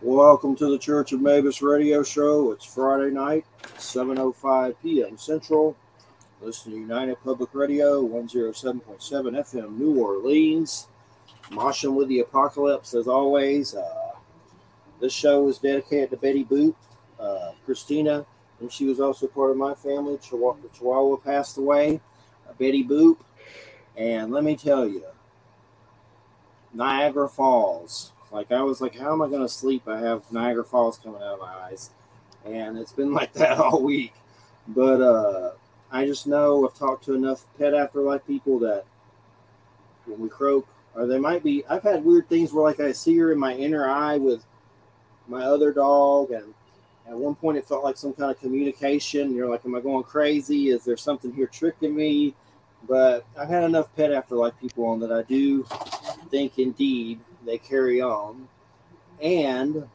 Welcome to the Church of Mabus radio show. It's Friday night, 7.05 p.m. Central. Listen to United Public Radio, 107.7 FM, New Orleans. Moshing with the apocalypse, as always. Uh, this show is dedicated to Betty Boop, uh, Christina, and she was also part of my family. Chihuahua, Chihuahua passed away. Uh, Betty Boop. And let me tell you, Niagara Falls like I was like, how am I going to sleep? I have Niagara Falls coming out of my eyes, and it's been like that all week. But uh, I just know I've talked to enough pet afterlife people that when we croak, or they might be. I've had weird things where like I see her in my inner eye with my other dog, and at one point it felt like some kind of communication. You're like, am I going crazy? Is there something here tricking me? But I've had enough pet afterlife people on that I do think indeed they carry on. And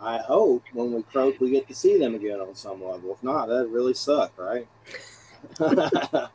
I hope when we croak, we get to see them again on some level. If not, that really suck, right?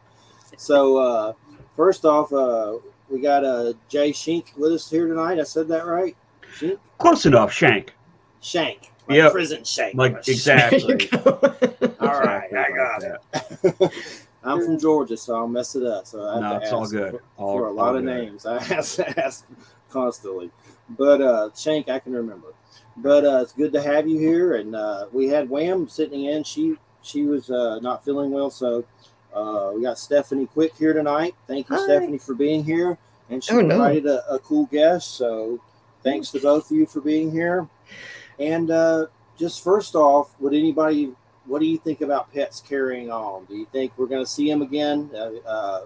so, uh, first off, uh, we got uh, Jay Shink with us here tonight. I said that right? Shink? Close enough, Shank. Shank. Like yep. prison shank. Like exactly. all right, I got it. I'm from Georgia, so I'll mess it up. So I have no, to it's all good. For, all, for a lot of good. names, I have to ask constantly. But uh, Shank, I can remember. But uh, it's good to have you here. And uh, we had Wham sitting in. She she was uh, not feeling well, so uh, we got Stephanie Quick here tonight. Thank you, Hi. Stephanie, for being here. And she oh, provided no. a, a, cool guest. So thanks to both of you for being here. And uh, just first off, would anybody what do you think about pets carrying on? Do you think we're going to see them again, uh, uh,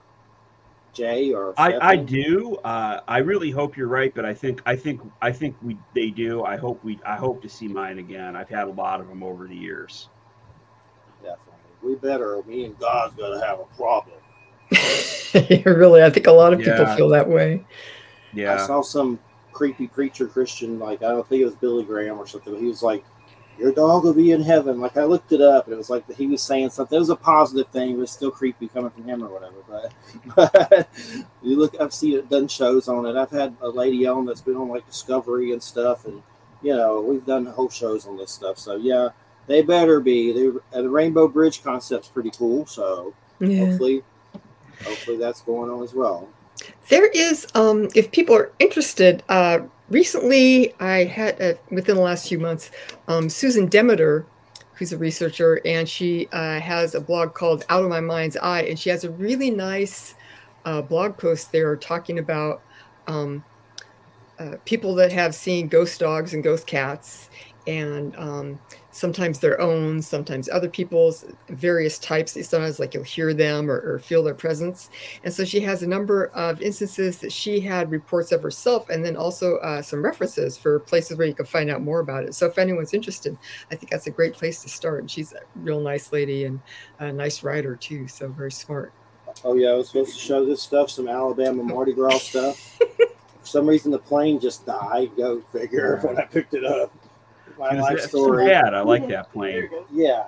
Jay or I, I do. Uh, I really hope you're right, but I think I think I think we they do. I hope we I hope to see mine again. I've had a lot of them over the years. Definitely, we better. Me and God's going to have a problem. really, I think a lot of people yeah. feel that way. Yeah, I saw some creepy preacher Christian, like I don't think it was Billy Graham or something. But he was like your dog will be in heaven. Like I looked it up, and it was like he was saying something. It was a positive thing. It was still creepy coming from him or whatever. But, but you look, I've seen it done shows on it. I've had a lady on that's been on like Discovery and stuff, and you know we've done whole shows on this stuff. So yeah, they better be. They, uh, the Rainbow Bridge concept's pretty cool. So yeah. hopefully, hopefully that's going on as well. There is, um, if people are interested, uh, recently I had, uh, within the last few months, um, Susan Demeter, who's a researcher, and she uh, has a blog called Out of My Mind's Eye, and she has a really nice uh, blog post there talking about um, uh, people that have seen ghost dogs and ghost cats, and um, sometimes their own, sometimes other people's, various types. Sometimes, like you'll hear them or, or, feel their presence. And so she has a number of instances that she had reports of herself, and then also uh, some references for places where you can find out more about it. So if anyone's interested, I think that's a great place to start. And she's a real nice lady and a nice writer too. So very smart. Oh yeah, I was supposed to show this stuff, some Alabama Mardi Gras stuff. For some reason, the plane just died. Go figure. When I picked it up my life story. Yeah, I like that plane. Yeah.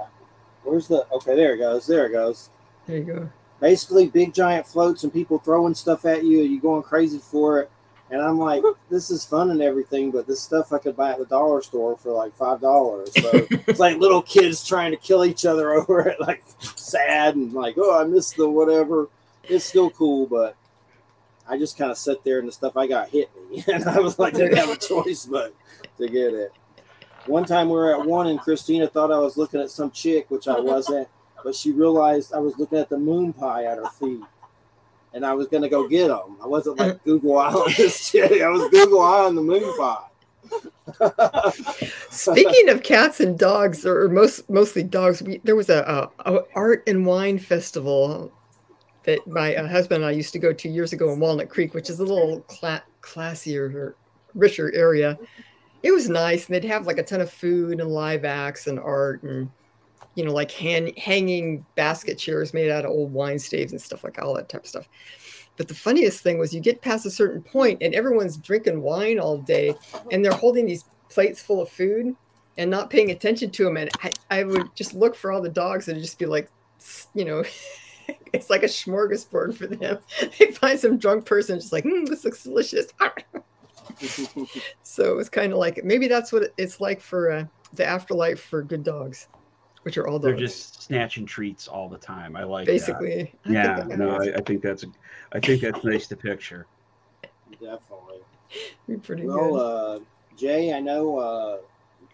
Where's the? Okay, there it goes. There it goes. There you go. Basically, big giant floats and people throwing stuff at you, and you going crazy for it. And I'm like, this is fun and everything, but this stuff I could buy at the dollar store for like five dollars. So it's like little kids trying to kill each other over it, like sad and like, oh, I missed the whatever. It's still cool, but I just kind of sat there and the stuff I got hit me, and I was like, didn't have a choice but to get it. One time we were at one and Christina thought I was looking at some chick, which I wasn't, but she realized I was looking at the moon pie at her feet. And I was going to go get them. I wasn't like Google Eye on this chick. I was Google Eye on the moon pie. Speaking of cats and dogs, or most mostly dogs, we, there was a, a, a, art and wine festival that my uh, husband and I used to go to years ago in Walnut Creek, which is a little cla- classier, richer area it was nice and they'd have like a ton of food and live acts and art and you know like hand, hanging basket chairs made out of old wine staves and stuff like all that type of stuff. But the funniest thing was you get past a certain point and everyone's drinking wine all day and they're holding these plates full of food and not paying attention to them and i, I would just look for all the dogs and just be like you know it's like a smorgasbord for them. They find some drunk person just like mm, this looks delicious so it was kind of like maybe that's what it's like for uh, the afterlife for good dogs, which are all dogs. They're just snatching treats all the time. I like that. basically. I Yeah, that no, I, I think that's I think that's nice to picture. Definitely. be pretty Well, good. uh, Jay, I know uh,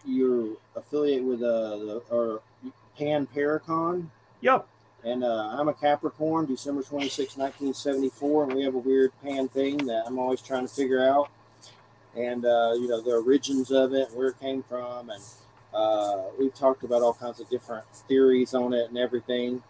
you're affiliate with uh, the or Pan Paracon, Yep. and uh, I'm a Capricorn, December 26, 1974, and we have a weird pan thing that I'm always trying to figure out, and uh, you know the origins of it, where it came from, and uh, we've talked about all kinds of different theories on it and everything.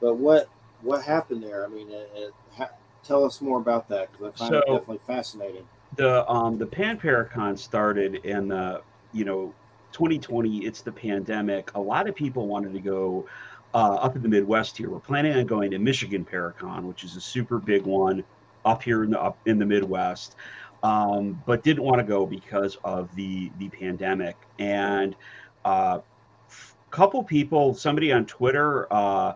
But what what happened there? I mean, it, it, ha- tell us more about that because I find it So- definitely fascinating. the um the pan paracon started in the you know 2020 it's the pandemic a lot of people wanted to go uh, up in the midwest here we're planning on going to michigan paracon which is a super big one up here in the up in the midwest um, but didn't want to go because of the the pandemic and uh, couple people somebody on twitter uh,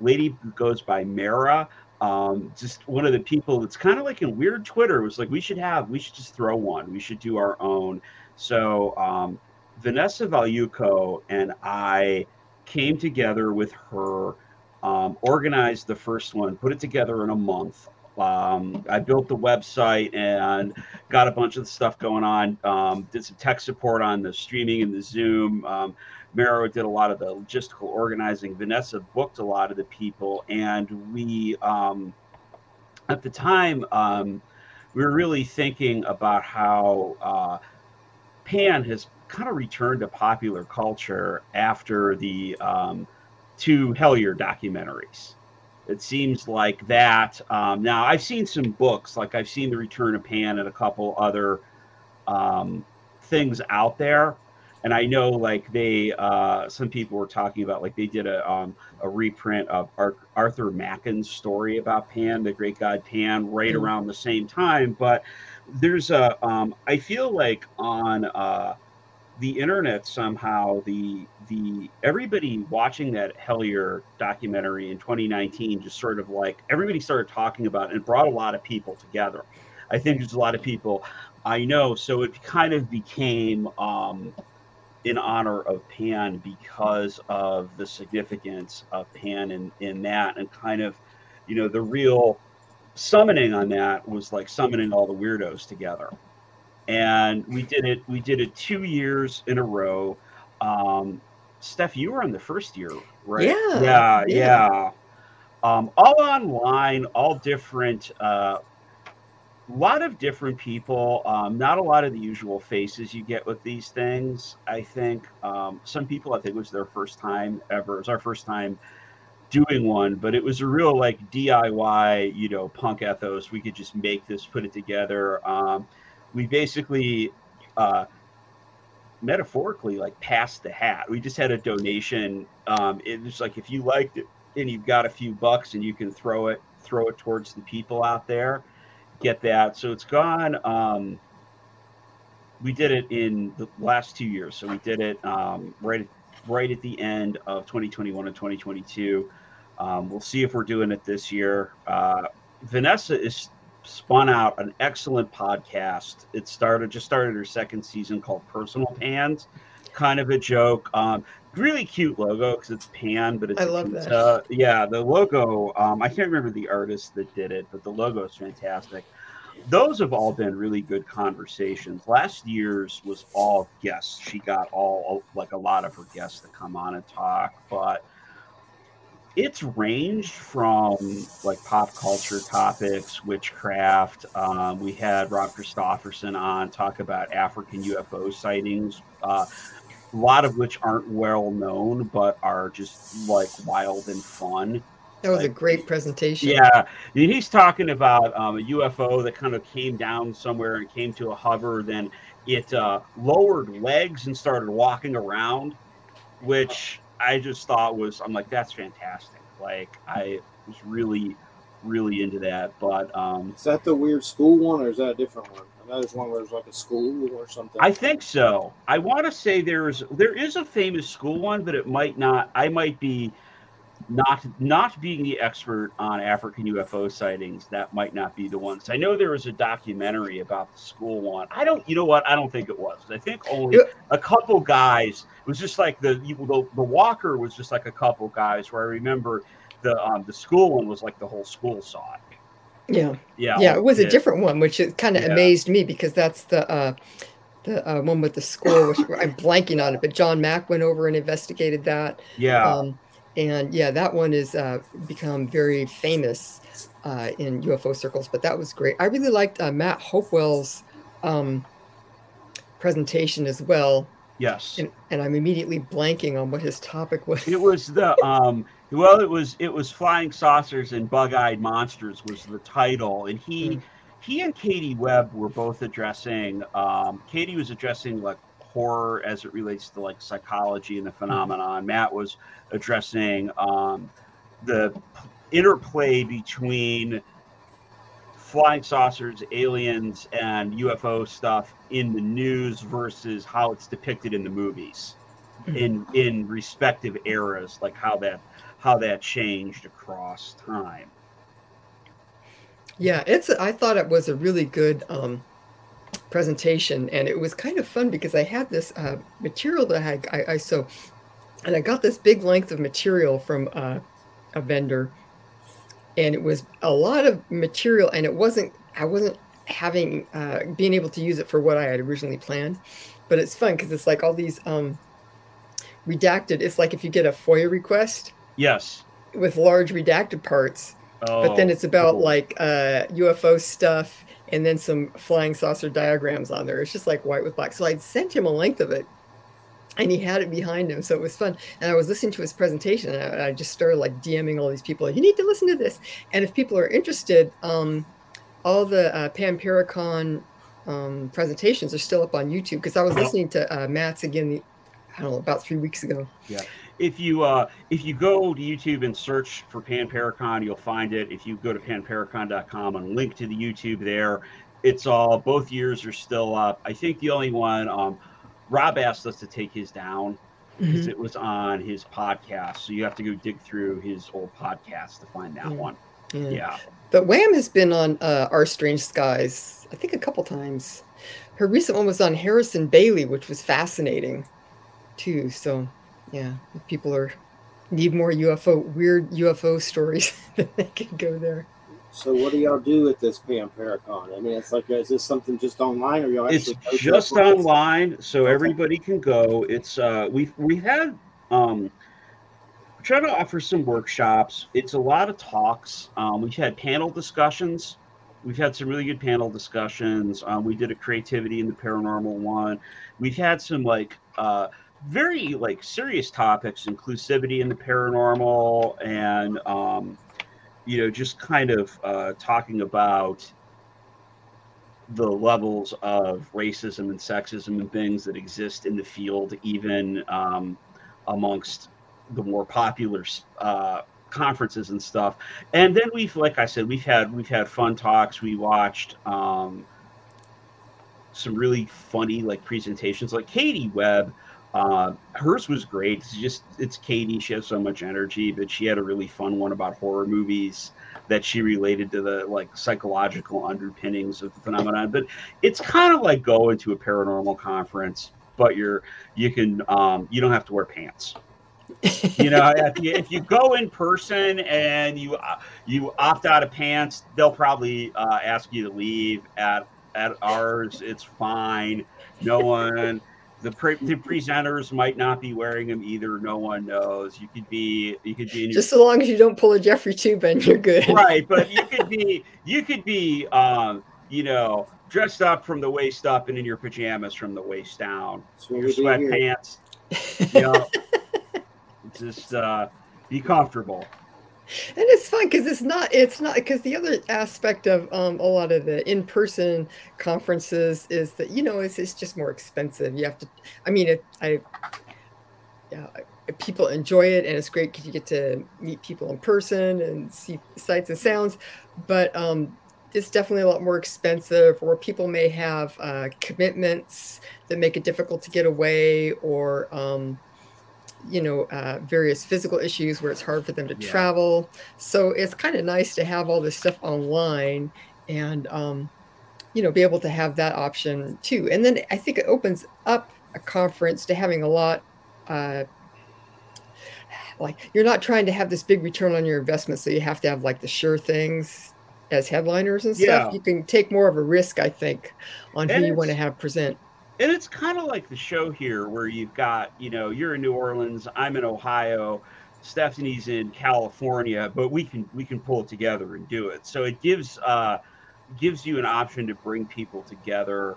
lady goes by mara um, just one of the people that's kind of like in weird Twitter was like, we should have, we should just throw one. We should do our own. So um, Vanessa Valuco and I came together with her, um, organized the first one, put it together in a month. Um, I built the website and got a bunch of stuff going on. Um, did some tech support on the streaming and the Zoom. Um, Maro did a lot of the logistical organizing. Vanessa booked a lot of the people, and we, um, at the time, um, we were really thinking about how uh, Pan has kind of returned to popular culture after the um, two Hellier documentaries. It seems like that. Um, now, I've seen some books, like I've seen The Return of Pan and a couple other um, things out there and I know like they uh, some people were talking about like they did a um, a reprint of Ar- Arthur Machen's story about Pan, the great god Pan, right Mhm. around the same time. But there's a um, I feel like on uh, the internet somehow the the everybody watching that Hellier documentary in 2019 just sort of like everybody started talking about it and brought a lot of people together. I think there's a lot of people I know, so it kind of became um, in honor of Pan because of the significance of Pan in, in that and kind of, you know, the real summoning on that was like summoning all the weirdos together. And we did it, we did it two years in a row. Um, Steph, you were on the first year, right? Yeah, Yeah. yeah. Yeah. Um, all online, all different, uh, a lot of different people um, not a lot of the usual faces you get with these things i think um, some people i think it was their first time ever it was our first time doing one but it was a real like diy you know punk ethos we could just make this put it together um, we basically uh, metaphorically like passed the hat we just had a donation um, it was like if you liked it and you've got a few bucks and you can throw it throw it towards the people out there get that. So it's gone. Um, we did it in the last two years. So we did it um, right right at the end of 2021 and 2022. Um, we'll see if we're doing it this year. Uh, Vanessa is spun out an excellent podcast. It started just started her second season called Personal Pans. Kind of a joke. Um, really cute logo because it's pan, but it's I love that. Yeah, the logo. Um, I can't remember the artist that did it, but the logo is fantastic. Those have all been really good conversations. Last year's was all guests. She got all like a lot of her guests to come on and talk, but it's ranged from like pop culture topics, witchcraft. Um, we had Rob Christofferson on talk about African UFO sightings. Uh, a lot of which aren't well known, but are just like wild and fun. That was a great presentation. Yeah, he's talking about um, a UFO that kind of came down somewhere and came to a hover. Then it uh, lowered legs and started walking around, which I just thought was I'm like that's fantastic. Like I was really, really into that. But um, Is that the weird school one, or is that a different one? I know there's one where there's like a school or something. I think so. I want to say there's there is a famous school one, but it might not. I might be not not being the expert on African UFO sightings, that might not be the ones. I know there was a documentary about the school one. I don't, you know what? I don't think it was. I think only a couple guys. It was just like the the, the Walker was just like a couple guys. Where I remember the um the school one was like the whole school saw it. Yeah, yeah, yeah. It was a different one, which kind of yeah. amazed me because that's the. uh the uh, one with the school, which I'm blanking on it, but John Mack went over and investigated that. Yeah. Um, and yeah, that one has uh, become very famous uh, in UFO circles. But that was great. I really liked uh, Matt Hopewell's um, presentation as well. Yes, and, and, I'm immediately blanking on what his topic was. It was the um, well, it was it was flying saucers and bug-eyed monsters was the title, and he. Mm. He and Katie Webb were both addressing. Um, Katie was addressing like horror as it relates to like psychology and the mm-hmm. phenomenon. Matt was addressing um, the interplay between flying saucers, aliens, and UFO stuff in the news versus how it's depicted in the movies, mm-hmm. in in respective eras, like how that how that changed across time. Yeah, it's. I thought it was a really good um, presentation, and it was kind of fun because I had this uh, material that I, I, I so, and I got this big length of material from uh, a vendor, and it was a lot of material, and it wasn't I wasn't having uh, being able to use it for what I had originally planned, but it's fun because it's like all these um, redacted. It's like if you get a FOIA request. Yes. With large redacted parts. Oh, but then oh, it's about cool. like uh, UFO stuff and then some flying saucer diagrams on there. It's just like white with black. So I sent him a length of it and he had it behind him. So it was fun. And I was listening to his presentation and I, I just started like DMing all these people, you need to listen to this. And if people are interested, um, all the uh, Pan Paracon um, presentations are still up on YouTube because I was listening to uh, Matt's again, I don't know, about three weeks ago. Yeah if you uh, if you go to YouTube and search for Pan Paracon, you'll find it. If you go to panparacon.com and link to the YouTube there, it's all both years are still up. I think the only one um, Rob asked us to take his down because mm-hmm. it was on his podcast, so you have to go dig through his old podcast to find that yeah. one. Yeah. yeah. But Wham has been on uh, Our Strange Skies, I think a couple times. Her recent one was on Harrison Bailey, which was fascinating too. So yeah, if people are need more UFO weird UFO stories, then they can go there. So what do y'all do at this Pan Paracon? I mean, it's like, is this something just online, or y'all? It's just online, so okay. everybody can go. It's uh, we've we've had um, try to offer some workshops. It's a lot of talks. Um, we've had panel discussions. We've had some really good panel discussions. Um, we did a creativity in the paranormal one. We've had some like uh, very like serious topics, inclusivity in the paranormal, and um, you know, just kind of uh, talking about the levels of racism and sexism and things that exist in the field, even um, amongst the more popular uh, conferences and stuff. And then we've, like I said, we've had we've had fun talks. We watched um, some really funny like presentations, like Katie Webb uh, hers was great. It's just it's Katie. She has so much energy, but she had a really fun one about horror movies that she related to the like psychological underpinnings of the phenomenon. But it's kind of like going to a paranormal conference, but you're you can um, you don't have to wear pants. you know, if you, if you go in person and you uh, you opt out of pants, they'll probably uh, ask you to leave. At at ours, it's fine. No one the, pre- the presenters might not be wearing them either. No one knows. You could be you could be your- just as long as you don't pull a Jeffrey Toobin, you're good. Right, but you could be you could be um, you know dressed up from the waist up and in your pajamas from the waist down. Your sweatpants. you know, just uh, be comfortable and it's fun because it's not it's not because the other aspect of um, a lot of the in-person conferences is that you know it's, it's just more expensive. You have to i mean it, i yeah people enjoy it and it's great because you get to meet people in person and see sights and sounds. But um, it's definitely a lot more expensive or people may have uh, commitments that make it difficult to get away or um, you know uh, various physical issues where it's hard for them to Yeah. travel. So it's kind of nice to have all this stuff online and um, you know be able to have that option too. And then I think it opens up a conference to having a lot. Uh, like you're not trying to have this big return on your investment, so you have to have like the sure things as headliners and stuff. Yeah. You can take more of a risk, I think, on who you want to have present. And it's kind of like the show here where you've got you know you're in new orleans i'm in ohio stephanie's in california but we can we can pull it together and do it so it gives uh gives you an option to bring people together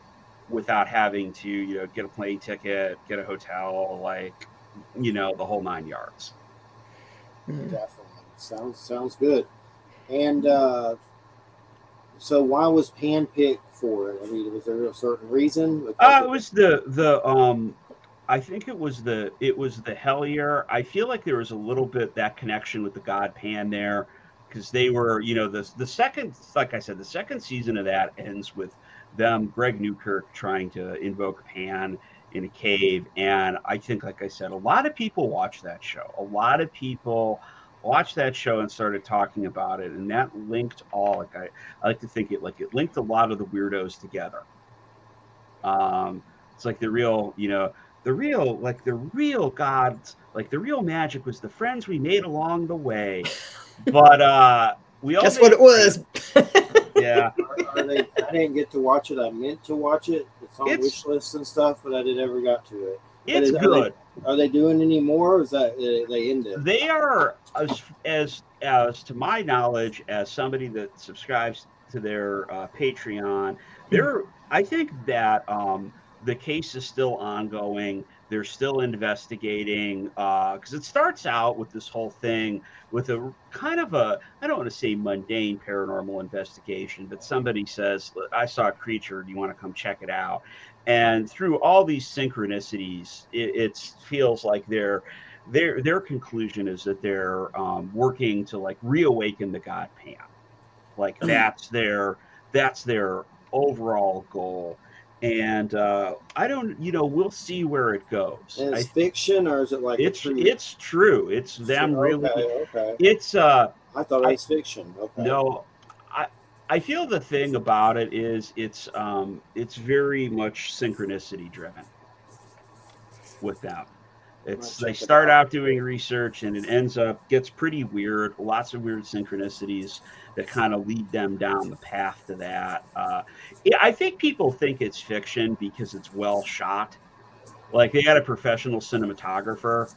without having to you know get a plane ticket get a hotel like you know the whole nine yards Mm. Definitely sounds sounds good. And uh, so, why was Pan picked for it? I mean, was there a certain reason? Uh, it was the the um, I think it was the it was the Hellier. I feel like there was a little bit that connection with the God Pan there, because they were you know the the second like I said the second season of that ends with them Greg Newkirk trying to invoke Pan in a cave, and I think like I said a lot of people watch that show. A lot of people watched that show and started talking about it, and that linked all like I, I like to think it like it linked a lot of the weirdos together. Um, it's like the real, you know, the real, like the real gods, like the real magic was the friends we made along the way. But uh we all Guess made what it was? Yeah. are, are they? I didn't get to watch it. I meant to watch it. It's on It's- wish lists and stuff, but I did never got to it. It's is- are they- good. Are they doing any more? Or is that they, they ended? They are as as as to my knowledge, as somebody that subscribes to their uh, Patreon, they're I think that um, the case is still ongoing. They're still investigating because it starts out with this whole thing with a kind of a I don't want to say mundane paranormal investigation, but somebody says I saw a creature. Do you want to come check it out? And through all these synchronicities, it, it feels like they're their their conclusion is that they're um, working to like reawaken the god pan. Like that's their that's their overall goal. And uh i don't you know we'll see where it goes. And I, it's fiction, or is it like it's true- it's true. It's them okay, really Okay, it's uh I thought it was fiction. Okay. no, I feel the thing about it is it's um it's very much synchronicity driven with them. It's they start out. out doing research and it ends up gets pretty weird. Lots of weird synchronicities that kind of lead them down the path to that. Uh, yeah, I think people think it's fiction because it's well shot. Like they had a professional cinematographer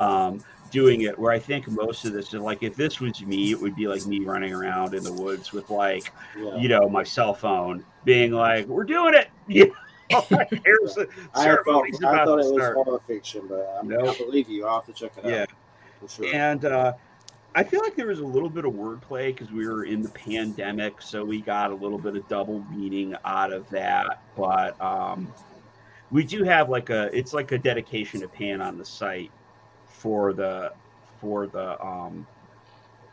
um, doing it, where I think most of this is like if this was me, it would be like me running around in the woods with like Yeah. you know my cell phone, being like, "We're doing it." You know, here's the I thought, I thought it was horror fiction, but I, Nope. I believe you. I'll have to check it out. Yeah. Sure. And uh, I feel like there was a little bit of wordplay because we were in the pandemic, so we got a little bit of double meaning out of that. But um, we do have like a it's like a dedication to Pan on the site for the for the um,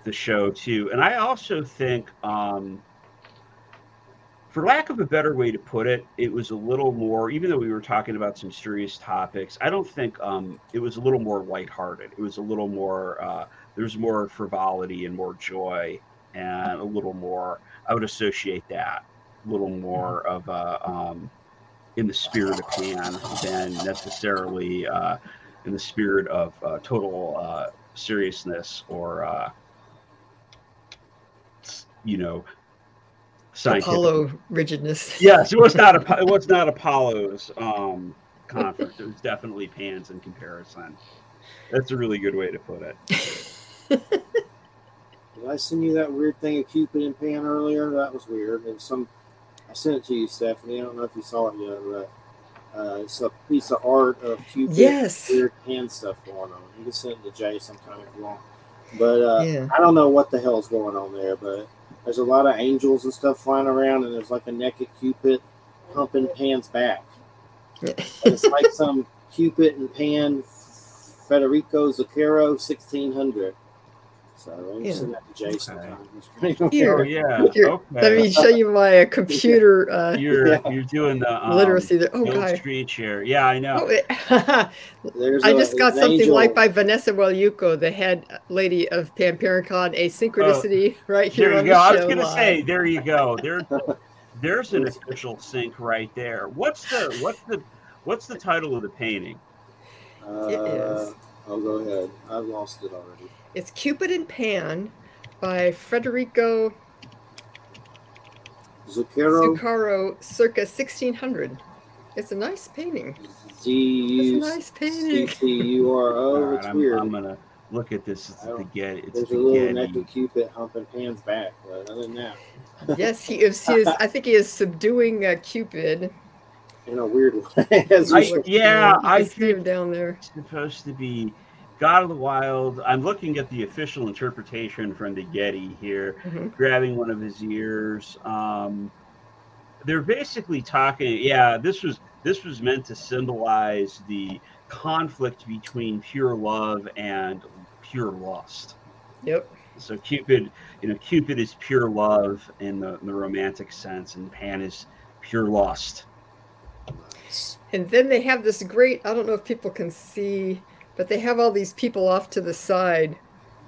the show too. And I also think. Um, for lack of a better way to put it, it was a little more, even though we were talking about some serious topics, I don't think um, it was a little more lighthearted. It was a little more, uh, there's more frivolity and more joy and a little more, I would associate that, a little more of a, um, in the spirit of Pan than necessarily uh, in the spirit of uh, total uh, seriousness or, uh, you know, scientific Apollo rigidness. Yes, it was not it was not Apollo's um, conference. It was definitely Pan's in comparison. That's a really good way to put it. Did I send you that weird thing of Cupid and Pan earlier? That was weird. And some. I sent it to you, Stephanie. I don't know if you saw it yet, but uh, it's a piece of art of Cupid. Yes. Weird hand stuff going on. You can send it to Jay sometime if you want. But uh, Yeah. I don't know what the hell's going on there, but there's a lot of angels and stuff flying around, and there's like a naked Cupid humping Pan's back. It's like some Cupid and Pan Federico Zuccaro 1600. So Yeah. send that to Jason. Okay. Here. Oh yeah. Here, Okay. Let me show you my uh, computer uh, You're Yeah. you're doing the um, literacy there. Oh, God. Street chair. Yeah, I know. Oh, it- There's I a- just got an something angel. like by Vanessa Waluko, the head lady of Pan Paracon, a synchronicity right here Oh, there you on go. the I was gonna say, there you go. There, there's an official sync right there. What's the what's the what's the title of the painting? Uh, It is. Oh, go ahead. I've lost it already. It's Cupid and Pan by Federico Zucchero. Zuccaro circa 1600. It's a nice painting. Z U It's a nice painting. C T U R All right, It's I'm, weird. I'm gonna look at this. It's the get. It's There's a the little naked Getty. cupid humping Pan's back, but other than that, Yes, he is. He is I think he is subduing uh, Cupid. in a weird way. I- yeah, I can see him down there. Supposed to be God of the Wild. I'm looking at the official interpretation from the Getty here. Mhm. grabbing one of his ears. Um, they're basically talking. Yeah, this was this was meant to symbolize the conflict between pure love and pure lust. Yep. So Cupid, you know, Cupid is pure love in the, the romantic sense, and Pan is pure lust. And then they have this great, I don't know if people can see, but they have all these people off to the side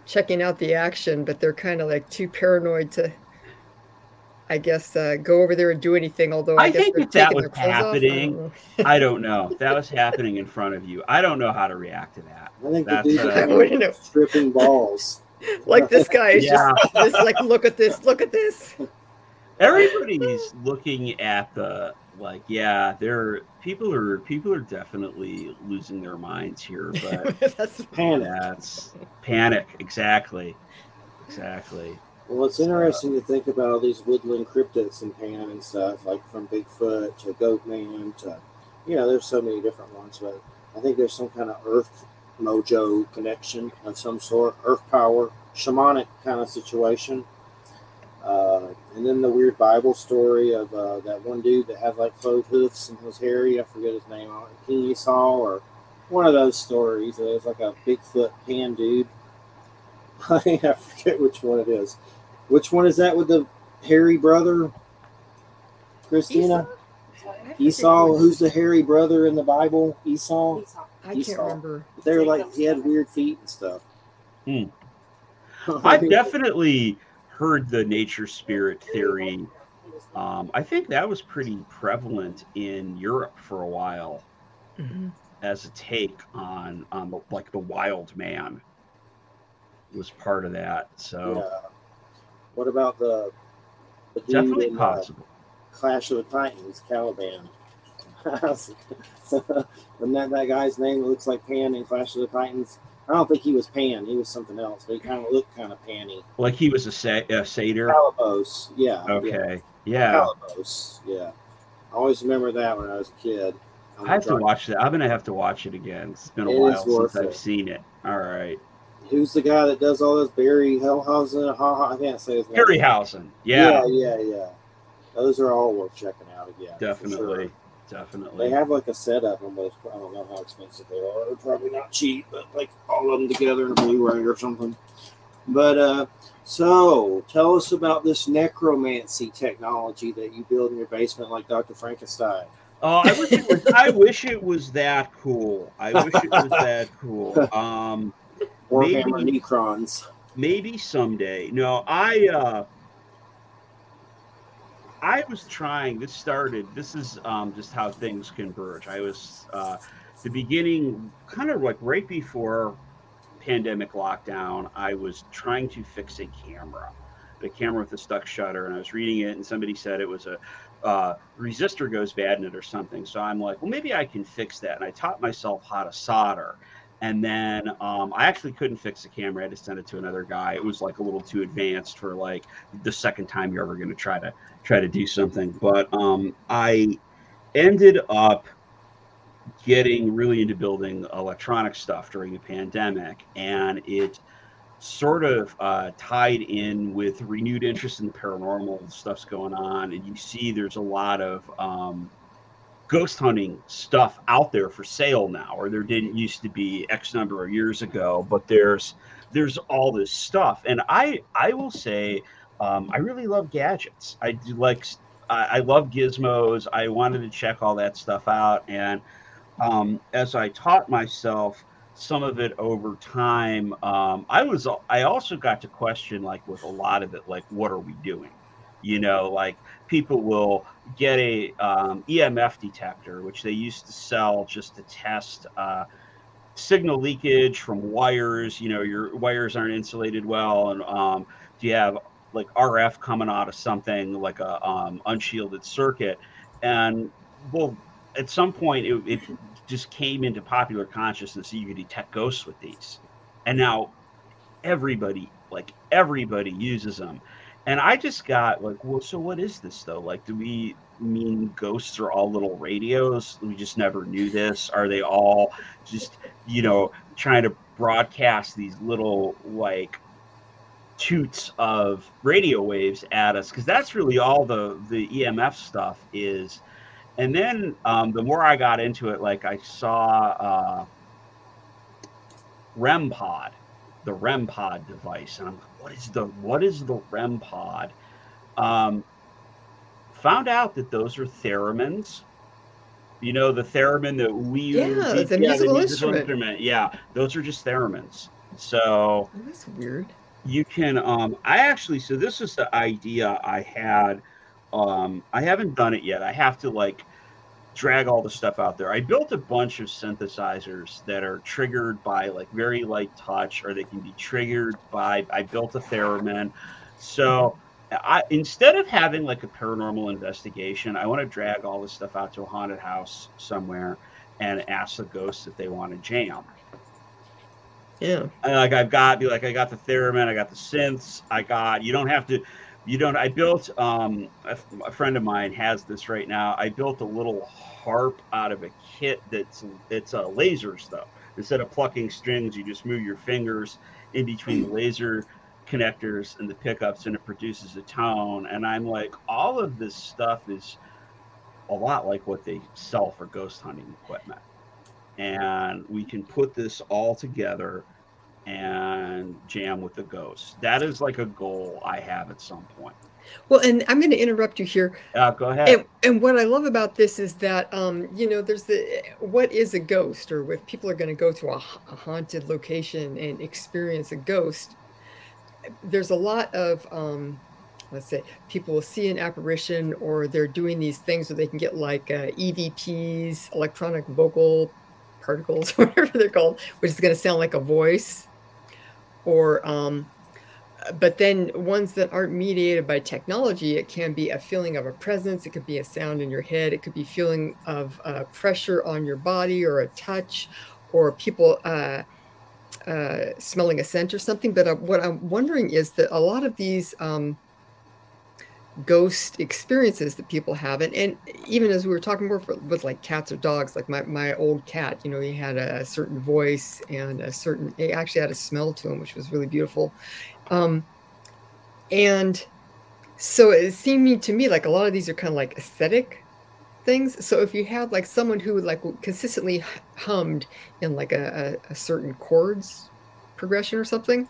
checking out the action, but they're kind of like too paranoid to, I guess, uh, go over there and do anything. Although I, I guess think they're that taking was their clothes off. I don't happening, know. I don't know. That was happening in front of you, I don't know how to react to that. I think the That's, dude uh, I wouldn't know. stripping balls. Like this guy is Yeah. just, just like, look at this, look at this. everybody's looking at the like yeah there people are people are definitely losing their minds here but That's Panic. that's panic exactly exactly Well, it's interesting to think about all these woodland cryptids in Pan and stuff, like from Bigfoot to Goatman to, you know, there's so many different ones, but I think there's some kind of earth mojo connection of some sort, earth power, shamanic kind of situation. Uh, and then the weird Bible story of uh, that one dude that had like clove hoofs and was hairy. I forget his name, King Esau, or one of those stories. It was like a Bigfoot pan dude. I forget which one it is. Which one is that with the hairy brother? Christina? I Esau, who's the hairy brother in the Bible? Esau? which- I can't remember. They're like, he had weird feet and stuff. Hmm. i've definitely heard the nature spirit theory um, i think that was pretty prevalent in europe for a while Mhm. as a take on on the, like the wild man was part of that so Yeah. What about the, the dude definitely in uh, possible Clash of the Titans, Caliban? Wasn't that that guy's name that looks like Pan in Clash of the Titans? I don't think he was Pan. He was something else, but he kind of looked kind of panny. like he was a, sa- a satyr Calibos, yeah. yeah. okay yeah Calibos, yeah. I always remember that when I was a kid. I have to watch that. I'm gonna have to watch it again. It's been a It while since I've it. seen it. All right, Who's the guy that does all this? Barry Hellhausen? Ha, ha, I can't say his name. Harryhausen. Yeah, yeah, yeah, yeah. Those are all worth checking out again. definitely, sure. They have like a set setup on those. I don't know how expensive they are. They're probably not cheap, but like all of them together in a Blu-ray or something. But uh, so tell us about this necromancy technology that you build in your basement, like Dr. Frankenstein. Oh, I wish it was. I wish it was that cool. I wish it was that cool. Um, Warhammer Maybe- Necrons. maybe someday. No, I. uh I was trying. This started. This is um, just how things converge. I was uh, the beginning, kind of like right before pandemic lockdown. I was trying to fix a camera, the camera with the stuck shutter, and I was reading it, and somebody said it was a uh, resistor goes bad in it or something. So I'm like, well, maybe I can fix that. And I taught myself how to solder. And then um, I actually couldn't fix the camera. I had to send it to another guy. It was like a little too advanced for like the second time you're ever going to try to try to do something. But um, I ended up getting really into building electronic stuff during the pandemic, and it sort of uh, tied in with renewed interest in the paranormal stuff's going on, and you see there's a lot of um, ghost hunting stuff out there for sale now, or there didn't used to be X number of years ago, but there's there's all this stuff, and I I will say um, I really love gadgets. I do like I, I love gizmos. I wanted to check all that stuff out, and um, as I taught myself some of it over time, um, I was I also got to question like with a lot of it, like what are we doing? You know, like people will get a um, EMF detector, which they used to sell just to test uh, signal leakage from wires. You know, your wires aren't insulated well, and um, do you have like RF coming out of something like a um, unshielded circuit? And well, at some point, it, it just came into popular consciousness that you could detect ghosts with these, and now everybody, like everybody, uses them. And I just got like, well, so what is this though? Like, do we mean ghosts are all little radios? We just never knew this. Are they all just, you know, trying to broadcast these little like toots of radio waves at us? Because that's really all the the EMF stuff is. And then um, the more I got into it, like I saw uh, REM pod, the REM pod device, and I'm what is the what is the REM pod? Um, found out that those are theremins. You know the theremin that we yeah, use, it's a yeah, musical, the instrument. instrument. Yeah, those are just theremins. So Oh, that's weird. you can um i actually so this is the idea i had um i haven't done it yet i have to like drag all the stuff out there. I built a bunch of synthesizers that are triggered by like very light touch or they can be triggered by i built a theremin. So i instead of having like a paranormal investigation i want to drag all this stuff out to a haunted house somewhere and ask the ghosts if they want to jam. Yeah. I- like I've got be like I got the theremin, I got the synths, I got you don't have to you don't I built um a, a friend of mine has this right now. I built a little harp out of a kit that's it's uh, lasers though. Instead of plucking strings, you just move your fingers in between the laser connectors and the pickups and it produces a tone and I'm like all of this stuff is a lot like what they sell for ghost hunting equipment and we can put this all together and jam with the ghosts. That is like a goal I have at some point. Well, and I'm going to interrupt you here. Uh, go ahead. And, and what I love about this is that, um, you know, there's the what is a ghost, or if people are going to go to a, a haunted location and experience a ghost, there's a lot of, um, let's say, people will see an apparition, or they're doing these things where they can get like uh, EVPs, electronic vocal particles, whatever they're called, which is going to sound like a voice, or um, but then ones that aren't mediated by technology it can be a feeling of a presence it could be a sound in your head it could be feeling of uh, pressure on your body or a touch or people uh, uh, smelling a scent or something but uh, what i'm wondering is that a lot of these um, ghost experiences that people have and, and even as we were talking more for, with like cats or dogs like my, my old cat you know he had a certain voice and a certain he actually had a smell to him which was really beautiful um, and so it seemed to me like a lot of these are kind of like aesthetic things. So if you had like someone who would like consistently hummed in like a, a, a certain chords progression or something,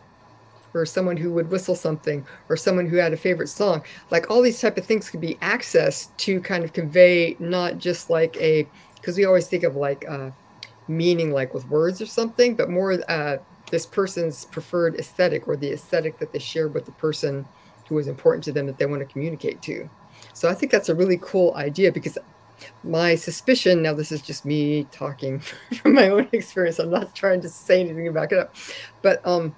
or someone who would whistle something, or someone who had a favorite song, like all these type of things could be accessed to kind of convey not just like a because we always think of like uh, meaning like with words or something, but more uh, this person's preferred aesthetic or the aesthetic that they shared with the person who was important to them that they want to communicate to. So I think that's a really cool idea because my suspicion now this is just me talking from my own experience. I'm not trying to say anything back it up, but um,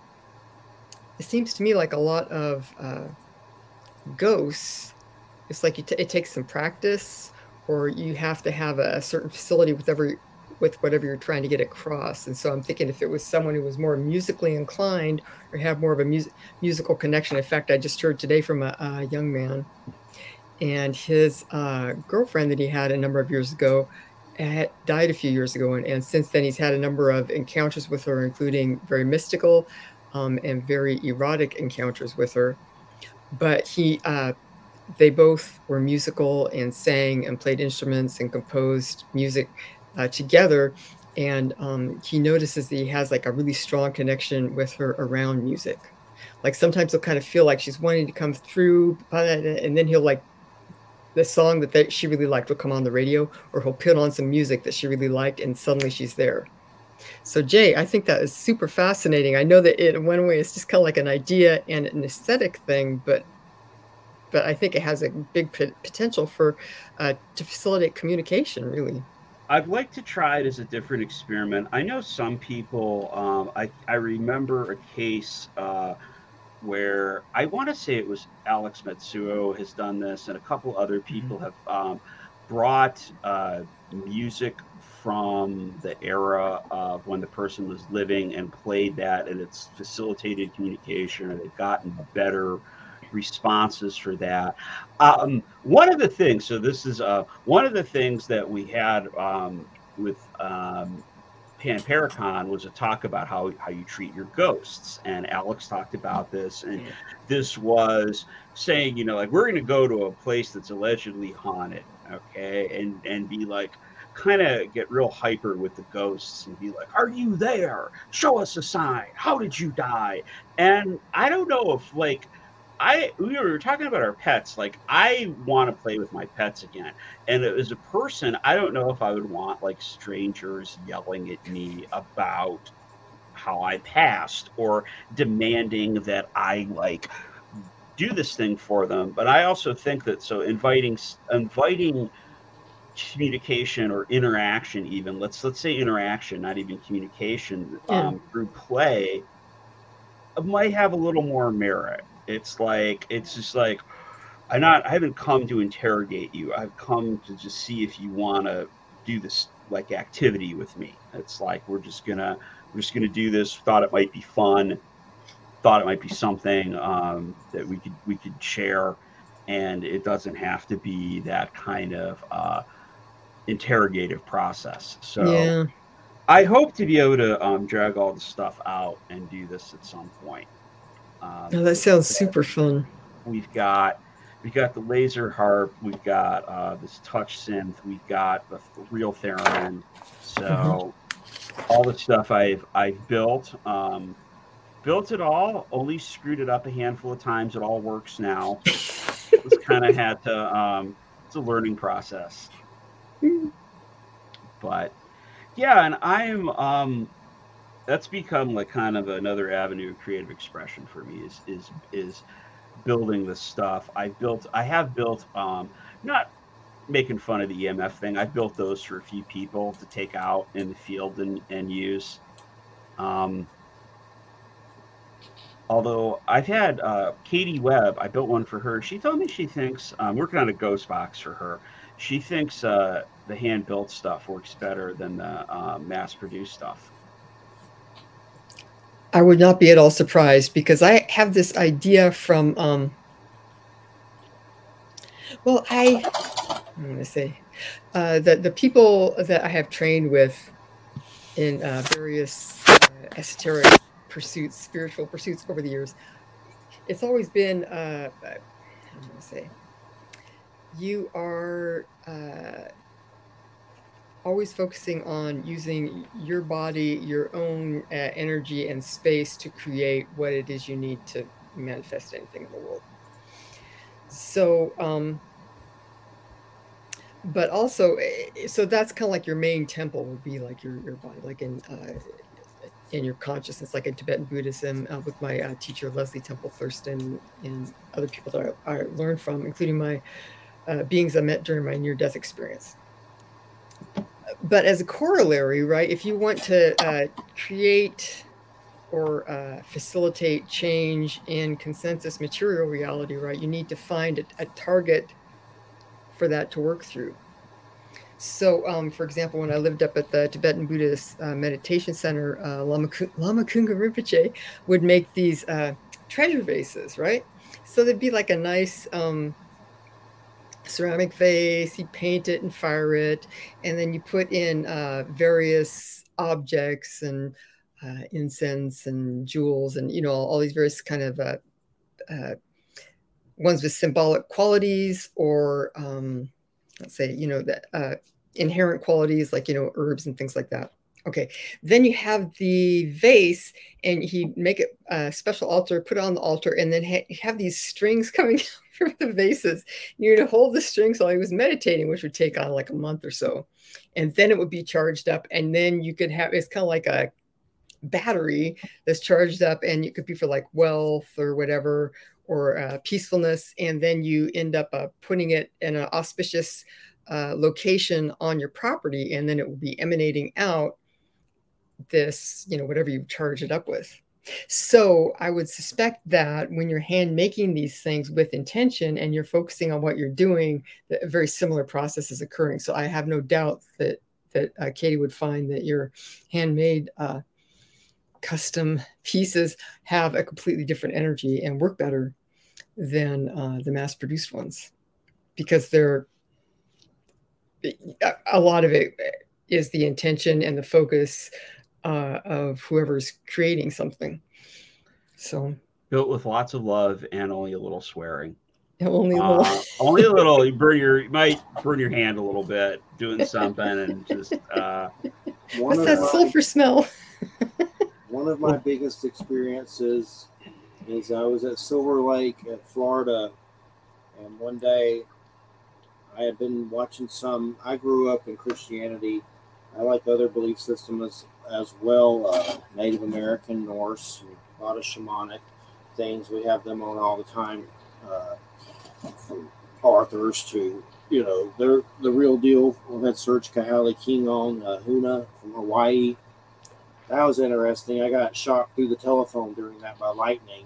it seems to me like a lot of uh, ghosts. It's like t- it takes some practice, or you have to have a, certain facility with every with whatever you're trying to get across. And so I'm thinking if it was someone who was more musically inclined or have more of a mus- musical connection. In fact, I just heard today from a, a young man and his uh, girlfriend that he had a number of years ago had died a few years ago. And, and since then, he's had a number of encounters with her, including very mystical um, and very erotic encounters with her. But he, uh, they both were musical and sang and played instruments and composed music uh, together. and um, he notices that he has like a really strong connection with her around music. Like sometimes he'll kind of feel like she's wanting to come through, and then he'll like the song that they, she really liked will come on the radio, or he'll put on some music that she really liked, and suddenly she's there. So Jay, I think that is super fascinating. I know that in one way it's just kind of like an idea and an aesthetic thing, but but I think it has a big p- potential for uh, to facilitate communication. Really, I'd like to try it as a different experiment. I know some people. Um, I I remember a case. Uh, where I want to say it was Alex Matsuo has done this, and a couple other mm-hmm. people have um, brought uh, music from the era of when the person was living and played that, and it's facilitated communication, or they've gotten better responses for that. Um, one of the things, so this is uh, one of the things that we had um, with um, Pan Paracon was a talk about how, how you treat your ghosts. And Alex talked about this. And this was saying, you know, like we're going to go to a place that's allegedly haunted, okay, and, and be like, kind of get real hyper with the ghosts and be like, Are you there? Show us a sign. How did you die? And I don't know if, like, I we were talking about our pets. Like I want to play with my pets again. And as a person, I don't know if I would want like strangers yelling at me about how I passed or demanding that I like do this thing for them. But I also think that so inviting inviting communication or interaction even let's let's say interaction not even communication yeah. um, through play might have a little more merit it's like it's just like I not I haven't come to interrogate you. I've come to just see if you want to do this like activity with me. It's like we're just gonna we're just gonna do this. Thought it might be fun. Thought it might be something um, that we could we could share, and it doesn't have to be that kind of uh, interrogative process. So. Yeah. I hope to be able to um, drag all the stuff out and do this at some point. Um, oh, that sounds super fun. We've got we've got the laser harp, we've got uh, this touch synth, we've got the real theremin. So mm-hmm. all the stuff I've I've built, um, built it all. Only screwed it up a handful of times. It all works now. Just kind of had to. Um, it's a learning process. But yeah, and I'm um, that's become like kind of another avenue of creative expression for me is is is building this stuff. I built I have built um not making fun of the EMF thing. I built those for a few people to take out in the field and, and use. Um, although I've had uh, Katie Webb, I built one for her. She told me she thinks I'm working on a ghost box for her. She thinks uh, the hand built stuff works better than the uh, mass produced stuff. I would not be at all surprised because I have this idea from, um, well, I, I'm going to say, uh, the, the people that I have trained with in uh, various uh, esoteric pursuits, spiritual pursuits over the years, it's always been, uh, I'm going to say, you are uh, always focusing on using your body, your own uh, energy and space to create what it is you need to manifest anything in the world. So, um, but also, eh, so that's kind of like your main temple would be like your, your body, like in uh, in your consciousness, like in Tibetan Buddhism, uh, with my uh, teacher Leslie Temple Thurston and other people that I, I learned from, including my uh, beings I met during my near death experience but as a corollary, right, if you want to uh, create or uh, facilitate change in consensus material reality, right, you need to find a, a target for that to work through. So, um, for example, when I lived up at the Tibetan Buddhist uh, Meditation Center, uh, Lama, Lama Kunga Rinpoche would make these uh, treasure vases, right? So they'd be like a nice um, ceramic vase, you paint it and fire it, and then you put in uh, various objects and uh, incense and jewels and you know all, all these various kind of uh, uh ones with symbolic qualities or um, let's say you know the uh, inherent qualities like you know herbs and things like that. Okay, then you have the vase, and he make it a special altar, put it on the altar, and then ha- have these strings coming from the vases. You're to hold the strings while he was meditating, which would take on like a month or so, and then it would be charged up, and then you could have it's kind of like a battery that's charged up, and it could be for like wealth or whatever, or uh, peacefulness, and then you end up uh, putting it in an auspicious uh, location on your property, and then it will be emanating out this, you know, whatever you charge it up with. So I would suspect that when you're hand making these things with intention and you're focusing on what you're doing, a very similar process is occurring. So I have no doubt that that uh, Katie would find that your handmade uh, custom pieces have a completely different energy and work better than uh, the mass-produced ones because they're a lot of it is the intention and the focus uh, of whoever's creating something. So built with lots of love and only a little swearing. Only a little. Uh, only a little. You burn your you might burn your hand a little bit doing something and just. Uh, What's that my, sulfur smell? one of my biggest experiences is I was at Silver Lake at Florida, and one day I had been watching some. I grew up in Christianity. I like other belief systems as well uh, Native American, Norse, a lot of shamanic things. We have them on all the time, uh, from Arthur's to you know they're the real deal. We've had Serge Kahili King on uh, Huna from Hawaii. That was interesting. I got shot through the telephone during that by lightning,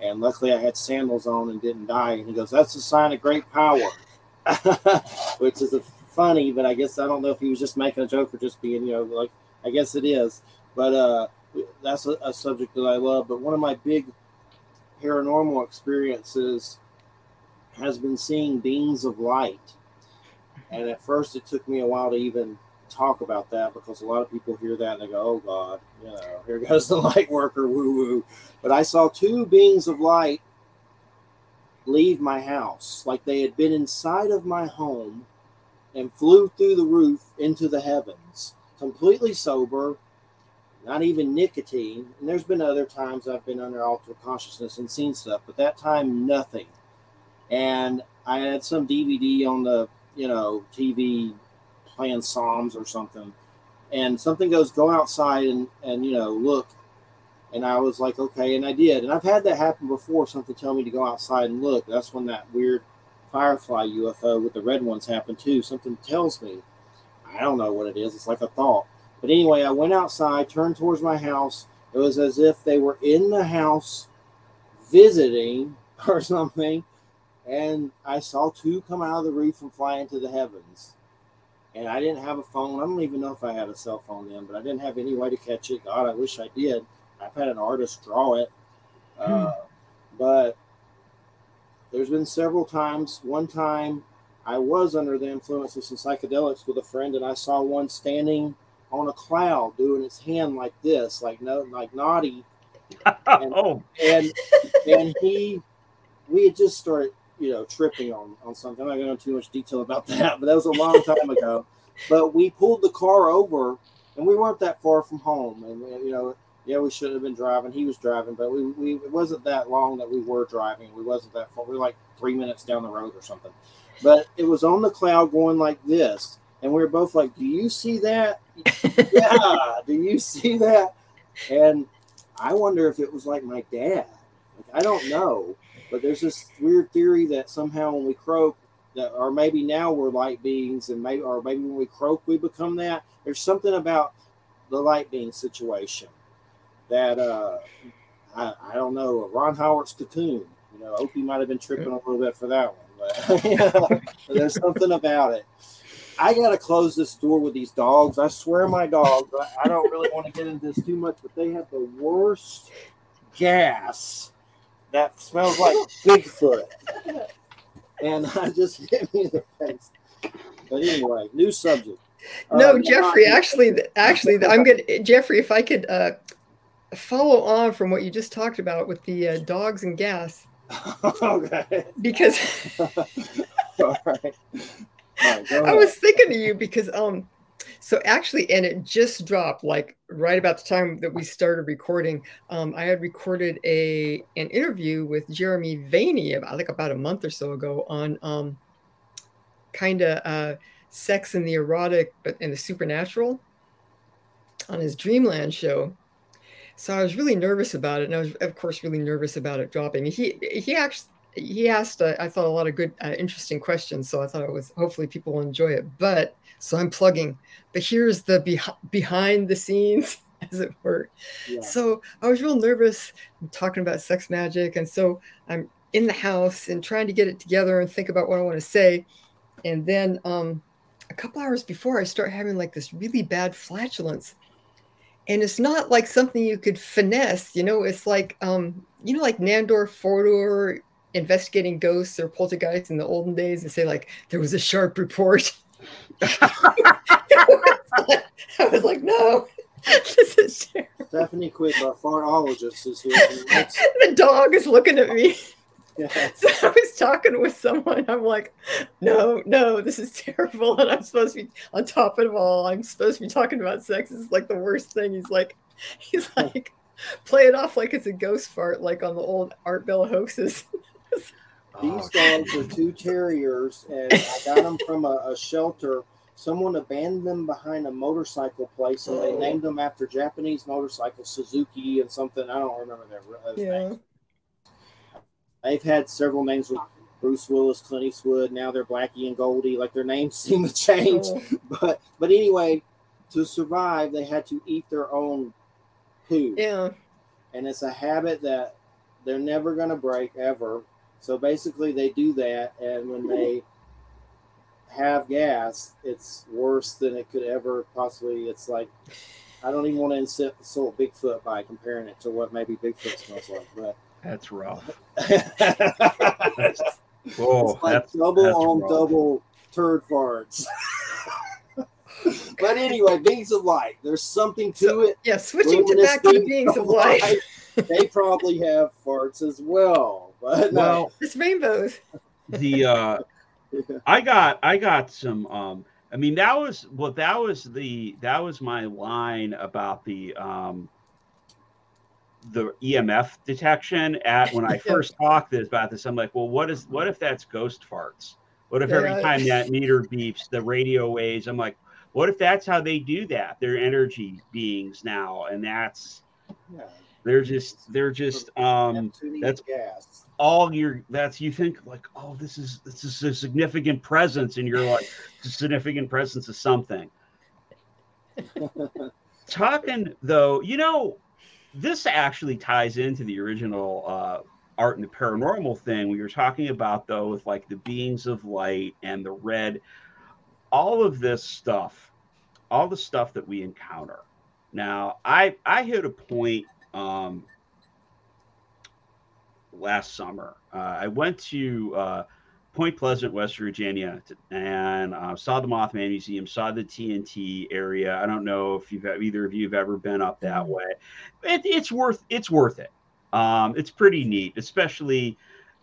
and luckily I had sandals on and didn't die. And he goes, "That's a sign of great power," which is a funny, but I guess I don't know if he was just making a joke or just being, you know, like I guess it is. But uh, that's a, a subject that I love. But one of my big paranormal experiences has been seeing beings of light. And at first, it took me a while to even talk about that because a lot of people hear that and they go, "Oh God, you know, here goes the light worker, woo woo." But I saw two beings of light leave my house, like they had been inside of my home and flew through the roof into the heavens completely sober, not even nicotine. And there's been other times I've been under altered consciousness and seen stuff, but that time nothing. And I had some DVD on the, you know, TV playing Psalms or something. And something goes, go outside and, and you know, look. And I was like, okay, and I did. And I've had that happen before, something tell me to go outside and look. That's when that weird Firefly UFO with the red ones happened too. Something tells me. I don't know what it is. It's like a thought. But anyway, I went outside, turned towards my house. It was as if they were in the house visiting or something. And I saw two come out of the roof and fly into the heavens. And I didn't have a phone. I don't even know if I had a cell phone then, but I didn't have any way to catch it. God, I wish I did. I've had an artist draw it. Hmm. Uh, but there's been several times. One time I was under the influence of some psychedelics with a friend, and I saw one standing on a cloud doing its hand like this, like no, like naughty. And, oh. and and he, we had just started, you know, tripping on on something. I'm not going into too much detail about that, but that was a long time ago. But we pulled the car over, and we weren't that far from home, and you know, yeah, we should have been driving. He was driving, but we, we it wasn't that long that we were driving. We wasn't that far. We were like three minutes down the road or something but it was on the cloud going like this. And we were both like, Do you see that? yeah, do you see that? And I wonder if it was like my dad. Like, I don't know. But there's this weird theory that somehow when we croak, that, or maybe now we're light beings, and maybe, or maybe when we croak, we become that. There's something about the light being situation that uh, I, I don't know. Ron Howard's cocoon. You know, Opie might have been tripping a little bit for that one but there's something about it. I gotta close this door with these dogs. I swear, my dogs. I, don't really want to get into this too much, but they have the worst gas that smells like Bigfoot, and I just hit me in the face. But anyway, new subject. No, uh, Jeffrey. Actually, actually, I'm good. Jeffrey, if I could uh, follow on from what you just talked about with the uh, dogs and gas. okay. Because All right. All right, I was thinking of you because um So actually, and it just dropped like right about the time that we started recording. Um, I had recorded a an interview with Jeremy Vaeni about like about a month or so ago on um, kind of uh, sex and the erotic, but and the supernatural on his Dreamland show. So I was really nervous about it, and I was, of course, really nervous about it dropping. He he actually he asked, uh, I thought, a lot of good, uh, interesting questions. So I thought it was hopefully people will enjoy it. But so I'm plugging. But here's the beh- behind the scenes, as it were. Yeah. So I was real nervous talking about sex magic, and so I'm in the house and trying to get it together and think about what I want to say. And then um, a couple hours before, I start having like this really bad flatulence. And it's not like something you could finesse, you know. It's like, um, you know, like Nandor Fodor investigating ghosts or poltergeists in the olden days and say like there was a sharp report. I was like, no, this is terrible. Stephanie Quick, our pharmacologist, is here. the dog is looking at me. Yeah. So I was talking with someone. I'm like, no, no, this is terrible. And I'm supposed to be on top of it all. I'm supposed to be talking about sex. It's like the worst thing. He's like, he's like, play it off like it's a ghost fart, like on the old Art Bell hoaxes. These oh. dogs are two terriers, and I got them from a, a, shelter. Someone abandoned them behind a motorcycle place, and they oh. named them after Japanese motorcycle Suzuki and something. I don't remember their yeah. names. They've had several names with Bruce Willis, Clint Eastwood. Now they're Blackie and Goldie. Like their names seem to change, but but anyway, to survive, they had to eat their own poo. Yeah, and it's a habit that they're never going to break ever so basically, they do that, and when they have gas, it's worse than it could ever possibly. It's like I don't even want to insult Bigfoot by comparing it to what maybe Bigfoot smells like, but that's rough. that's, whoa, it's like that's, double that's on rough. double turd farts. but anyway, beings of light. There's something to so, it. Yeah, switching to back to beings of light. light they probably have farts as well. But well, it's rainbows. The uh, I got I got some. Um, I mean that was well that was the that was my line about the um, the EMF detection at when I first talked this, about this. I'm like, well, what is what if that's ghost farts? What if every time that meter beeps, the radio waves? I'm like, what if that's how they do that? They're energy beings now, and that's yeah. They're just they're just um that's gas. all your that's you think like oh this is this is a significant presence and you're like a significant presence of something. Talking though, you know, this actually ties into the original uh, art and the paranormal thing we were talking about though with like the beings of light and the red all of this stuff all the stuff that we encounter now i i hit a point um, last summer. Uh, I went to uh, Point Pleasant, West Virginia, and uh, saw the Mothman Museum, saw the TNT area. I don't know if you've either of you have ever been up that way. It, it's worth it's worth it. Um, it's pretty neat, especially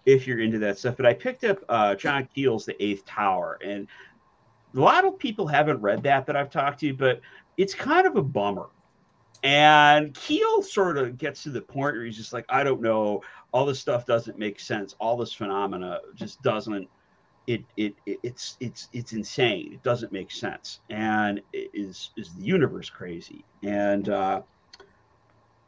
if you're into that stuff. But I picked up uh, John Keel's The Eighth Tower, and a lot of people haven't read that that I've talked to, but it's kind of a bummer and Keel sort of gets to the point where he's just like, I don't know, all this stuff doesn't make sense. All this phenomena just doesn't. It, it, it it's it's it's insane. It doesn't make sense. And is is the universe crazy? And uh, I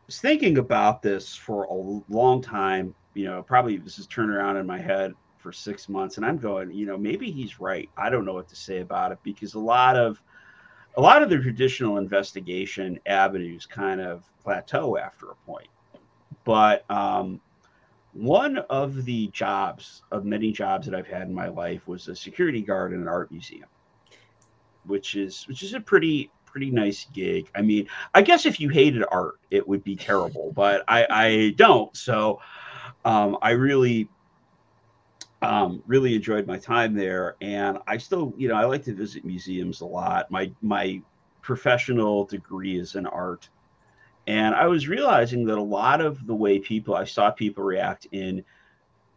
was thinking about this for a long time. You know, probably this is turned around in my head for six months, and I'm going, you know, maybe he's right. I don't know what to say about it because a lot of a lot of the traditional investigation avenues kind of plateau after a point. But um, one of the jobs of many jobs that I've had in my life was a security guard in an art museum, which is which is a pretty pretty nice gig. I mean, I guess if you hated art, it would be terrible, but I, I don't. So um, I really um, really enjoyed my time there, and I still, you know, I like to visit museums a lot. My my professional degree is in art, and I was realizing that a lot of the way people I saw people react in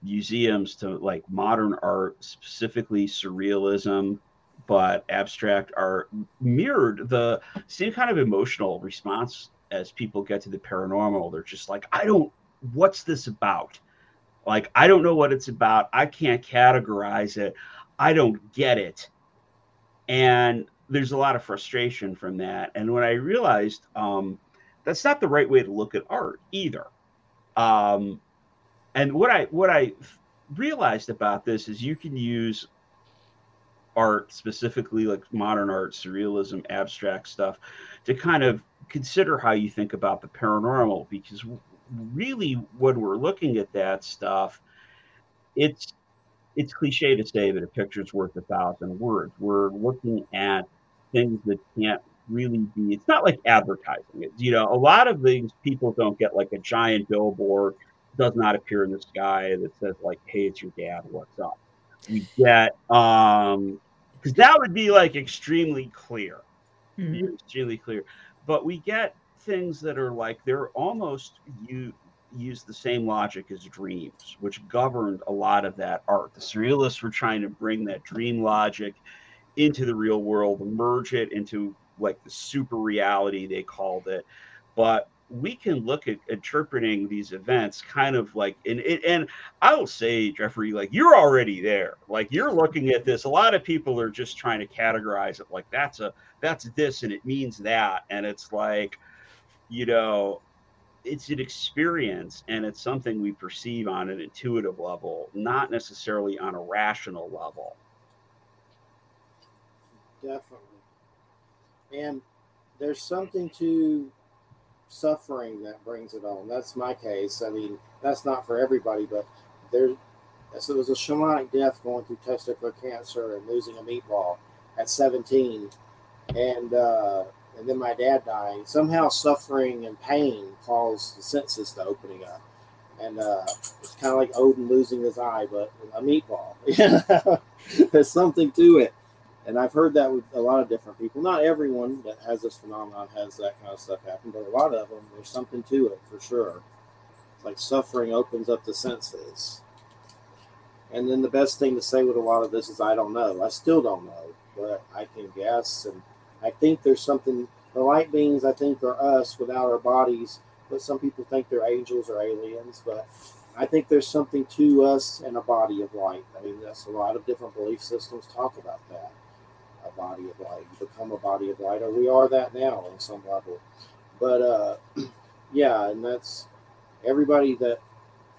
museums to like modern art, specifically surrealism, but abstract art mirrored the same kind of emotional response as people get to the paranormal. They're just like, I don't, what's this about? Like, I don't know what it's about. I can't categorize it. I don't get it. And there's a lot of frustration from that. And when I realized um, that's not the right way to look at art either. Um, and what I what I realized about this is you can use art specifically like modern art surrealism abstract stuff to kind of consider how you think about the paranormal because really when we're looking at that stuff it's it's cliche to say that a picture's worth a thousand words. We're looking at things that can't really be it's not like advertising. It you know a lot of things people don't get like a giant billboard does not appear in the sky that says like hey it's your dad what's up? We get um because that would be like extremely clear. Mm-hmm. extremely clear. But we get things that are like they're almost you use the same logic as dreams which governed a lot of that art. The surrealists were trying to bring that dream logic into the real world merge it into like the super reality they called it. But we can look at interpreting these events kind of like and and I will say Jeffrey like you're already there. Like you're looking at this. A lot of people are just trying to categorize it like that's a that's this and it means that. And it's like you know it's an experience and it's something we perceive on an intuitive level not necessarily on a rational level definitely and there's something to suffering that brings it on. That's my case. I mean, that's not for everybody, but there. So it was a shamanic death going through testicular cancer and losing a meatball at 17, and uh, and then my dad dying. Somehow, suffering and pain caused the senses to opening up, and uh, it's kind of like Odin losing his eye, but a meatball. There's something to it and I've heard that with a lot of different people. Not everyone that has this phenomenon has that kind of stuff happen, but a lot of them, there's something to it for sure. It's like suffering opens up the senses. And then the best thing to say with a lot of this is, I don't know. I still don't know, but I can guess. And I think there's something, the light beings, I think, are us without our bodies, but some people think they're angels or aliens. But I think there's something to us in a body of light. I mean, that's a lot of different belief systems talk about that a body of light. You become a body of light, or we are that now on some level. But uh, yeah, and that's everybody that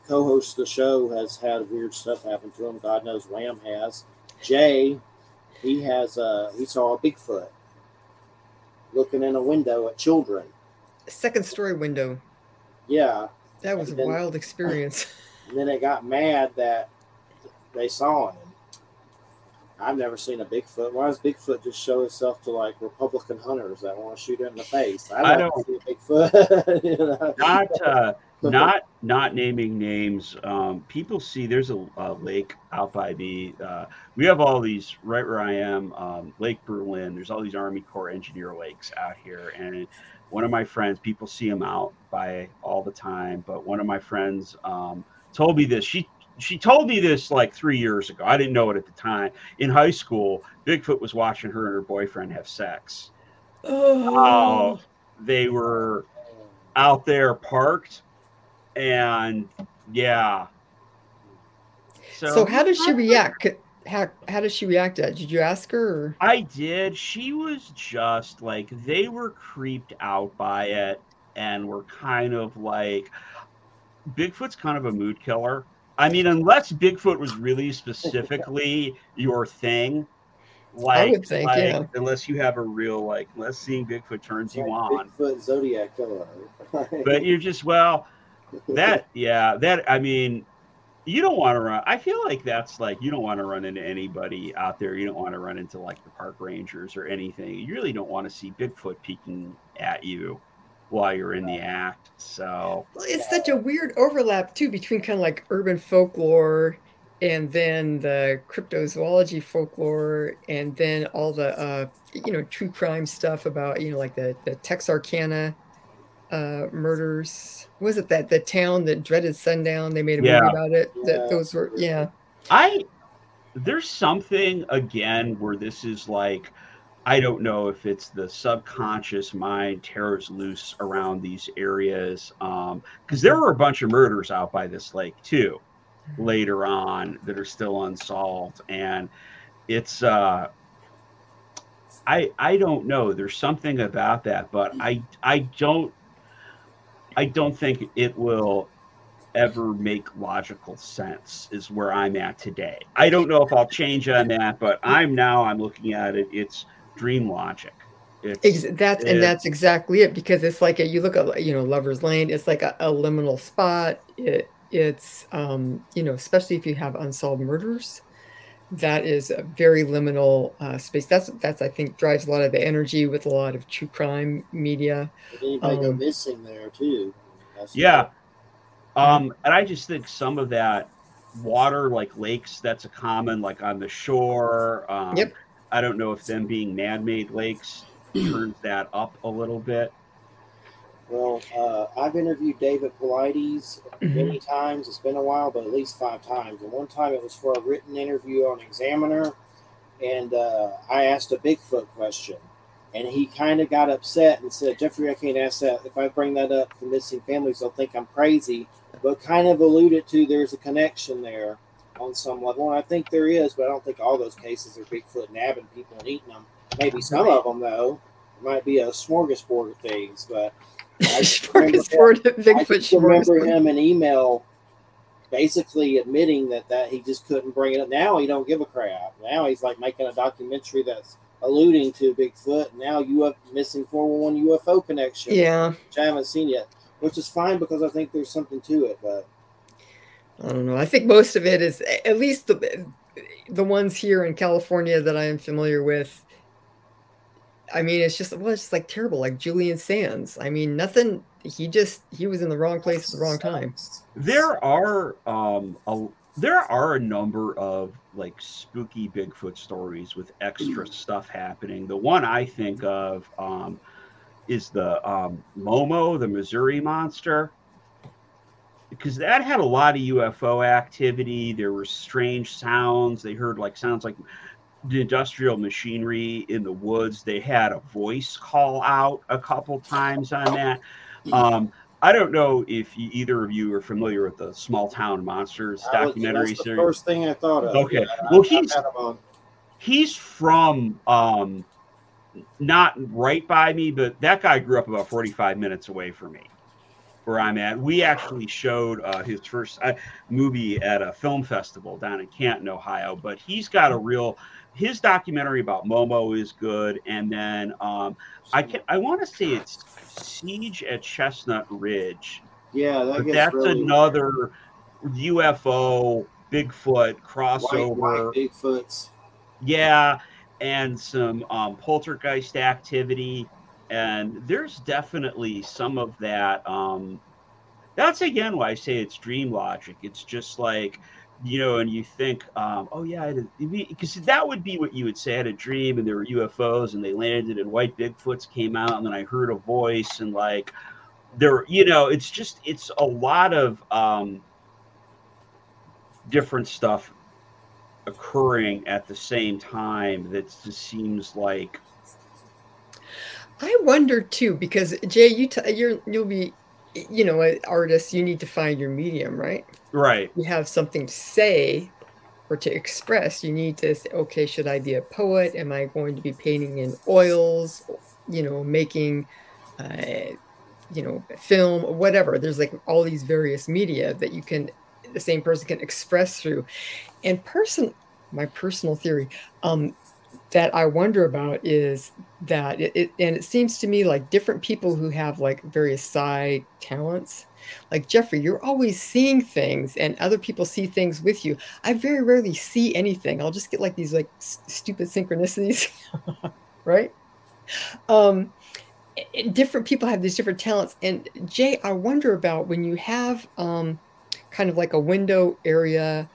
co-hosts the show has had weird stuff happen to them. God knows Wham has. Jay, he has uh, he saw a Bigfoot looking in a window at children. Second story window. Yeah. That was and a then, wild experience. And then it got mad that they saw him. I've never seen a Bigfoot. Why does Bigfoot just show itself to like Republican hunters that want to shoot it in the face? I, I don't see a Bigfoot. you know? Not, uh, not, not naming names. Um, people see there's a, a, lake out by me. Uh, we have all these right where I am, um, Lake Berlin. There's all these Army Corps engineer lakes out here, and one of my friends, people see them out by all the time. But one of my friends um, told me this. She she told me this like three years ago. I didn't know it at the time. In high school, Bigfoot was watching her and her boyfriend have sex. Oh, uh, they were out there parked, and yeah. So, so how did she react? How how did she react to that? Did you ask her? Or? I did. She was just like they were creeped out by it, and were kind of like. Bigfoot's kind of a mood killer I mean, unless Bigfoot was really specifically your thing, like, I would think, like, yeah. unless you have a real like, unless seeing Bigfoot turns you on. Bigfoot Zodiac killer. but you're just well, that yeah, that I mean, you don't want to run. I feel like that's like you don't want to run into anybody out there. You don't want to run into like the park rangers or anything. You really don't want to see Bigfoot peeking at you while you're in the act. So it's such a weird overlap too between kind of like urban folklore and then the cryptozoology folklore and then all the uh, you know true crime stuff about you know like the the Texarkana uh, murders. Was it that the town that dreaded sundown? They made a yeah. movie about it. That those were yeah. I there's something again where this is like I don't know if it's the subconscious mind tears loose around these areas because um, there were a bunch of murders out by this lake too later on that are still unsolved and it's uh I I don't know there's something about that but I I don't I don't think it will ever make logical sense is where I'm at today. I don't know if I'll change on that, but I'm now I'm looking at it. It's dream logic. It's, that's and that's exactly it because it's like a, you look at you know Lover's Lane. It's like a, a liminal spot. It it's um, you know especially if you have unsolved murders, that is a very liminal uh, space. That's that's I think drives a lot of the energy with a lot of true crime media. anybody um, go missing there too? That's yeah, um, and I just think some of that water, like lakes, that's a common, like on the shore. Um, yep. I don't know if them being man-made lakes turns that up a little bit. Well, uh, I've interviewed David Paulides mm-hmm. many times. It's been a while, but at least five times. And one time it was for a written interview on Examiner, and uh, I asked a Bigfoot question, and he kind of got upset and said, "Jeffrey, I can't ask that. If I bring that up to missing families, they'll think I'm crazy." But kind of alluded to there's a connection there on some level, and I think there is, but I don't think all those cases are Bigfoot nabbing people and eating them. Maybe some of them, though. It might be a smorgasbord of things, but I smorgasbord of Bigfoot. I remember him in email basically admitting that that he just couldn't bring it up. Now he don't give a crap. Now he's like making a documentary that's alluding to Bigfoot. Now you have missing 411 UFO connection. Yeah. Which I haven't seen yet, which is fine because I think there's something to it, but I don't know. I think most of it is at least the the ones here in California that I am familiar with. I mean, it's just well, it's just like terrible, like Julian Sands. I mean, nothing. He just he was in the wrong place at the wrong time. There are um a, there are a number of like spooky Bigfoot stories with extra stuff happening. The one I think of um is the um Momo, the Missouri monster because that had a lot of UFO activity. There were strange sounds. They heard like sounds like the industrial machinery in the woods. They had a voice call out a couple times on that. Um, I don't know if you, either of you are familiar with the Small Town Monsters documentary the series. First thing I thought of. Okay, yeah, well he's he's from um, not right by me, but that guy grew up about forty five minutes away from me where I'm at. We actually showed uh, his first uh, movie at a film festival down in Canton, Ohio. But he's got a real his documentary about Momo is good, and then um, I can I want to say it's Siege at Chestnut Ridge. Yeah, that that's really another UFO Bigfoot crossover. White, white Bigfoots. Yeah, and some um, poltergeist activity and there's definitely some of that um that's again why i say it's dream logic it's just like you know and you think um oh yeah because that would be what you would say i had a dream and there were ufos and they landed and white bigfoots came out and then i heard a voice and like there you know it's just it's a lot of um different stuff occurring at the same time that just seems like I wonder too, because Jay, you t- you're you'll be, you know, artists. You need to find your medium, right? Right. You have something to say or to express. You need to say, okay, should I be a poet? Am I going to be painting in oils? You know, making, uh, you know, film, or whatever. There's like all these various media that you can, the same person can express through, and person. My personal theory, um, that I wonder about is that it, it, and it seems to me like different people who have like various side talents like Jeffrey you're always seeing things and other people see things with you. I very rarely see anything. I'll just get like these like s- stupid synchronicities right? Um different people have these different talents and Jay I wonder about when you have um kind of like a window area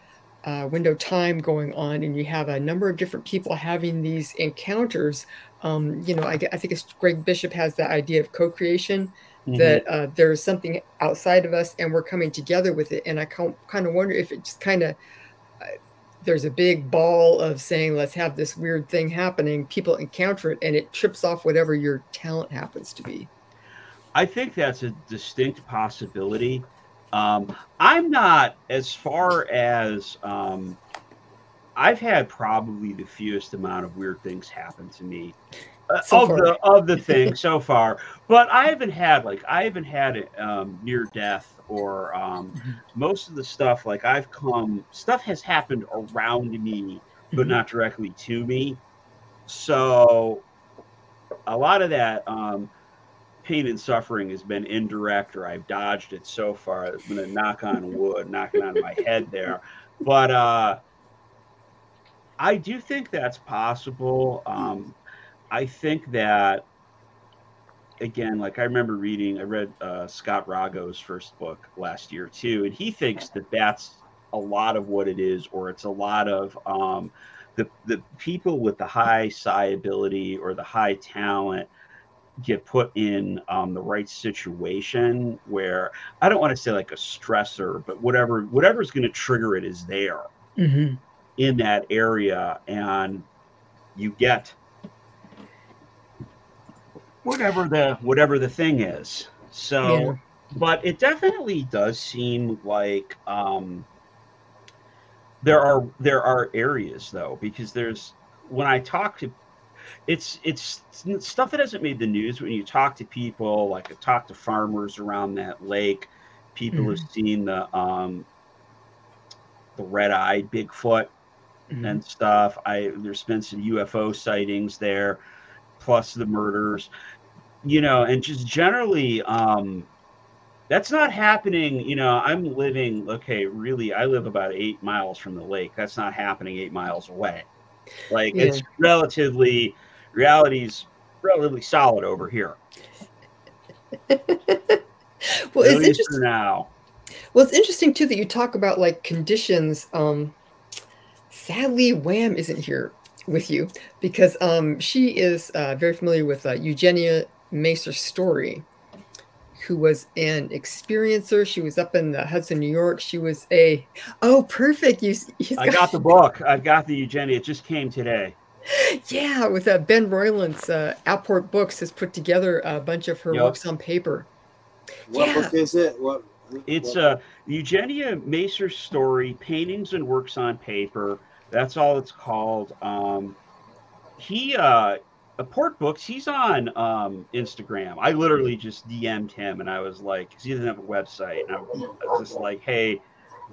uh, window time going on and you have a number of different people having these encounters um, you know I, I, think it's greg bishop has the idea of co-creation mm-hmm. that uh, there's something outside of us and we're coming together with it and i kind of wonder if it just kind of uh, there's a big ball of saying let's have this weird thing happening people encounter it and it trips off whatever your talent happens to be i think that's a distinct possibility um, i'm not as far as um, i've had probably the fewest amount of weird things happen to me uh, so of far. the of the thing so far but i haven't had like i haven't had um, near death or um, mm-hmm. most of the stuff like I've come stuff has happened around me, but mm-hmm. not directly to me. So a lot of that um, pain and suffering has been indirect, or I've dodged it so far. I'm gonna knock on wood, knocking on my head there, but uh, I do think that's possible. Um, I think that again, like I remember reading, I read uh, Scott Rogo's first book last year too, and he thinks that that's a lot of what it is, or it's a lot of um, the the people with the high psi ability or the high talent get put in um, the right situation where I don't want to say like a stressor, but whatever whatever's going to trigger it is there mm-hmm. in that area, and you get whatever the whatever the thing is. So, yeah. but it definitely does seem like um, there are there are areas though because there's when I talk to it's it's stuff that hasn't made the news when you talk to people like I talk to farmers around that lake people mm-hmm. have seen the um the red-eyed bigfoot mm-hmm. and stuff i there's been some ufo sightings there plus the murders you know, and just generally, um, that's not happening. You know, I'm living, okay, really, I live about eight miles from the lake. That's not happening eight miles away. Like, yeah. it's relatively, reality's relatively solid over here. well, it's interesting now. Well, it's interesting too that you talk about like conditions. Um, sadly, Wham isn't here with you because um, she is uh, very familiar with uh, Eugenia Macer Story, who was an experiencer. She was up in the Hudson, New York. She was a oh, perfect. You, I got, got the book. I've got the Eugenia. It just came today. Yeah, with uh, Ben Roylance, uh, Apport Books has put together a bunch of her yep. works on paper. What yeah. book is it? What? It's a uh, Eugenia Macer story, paintings and works on paper. That's all it's called. Um, he uh, A port Books, he's on um, Instagram. I literally just DM'd him and I was like, because he doesn't have a website. And I was just like, hey,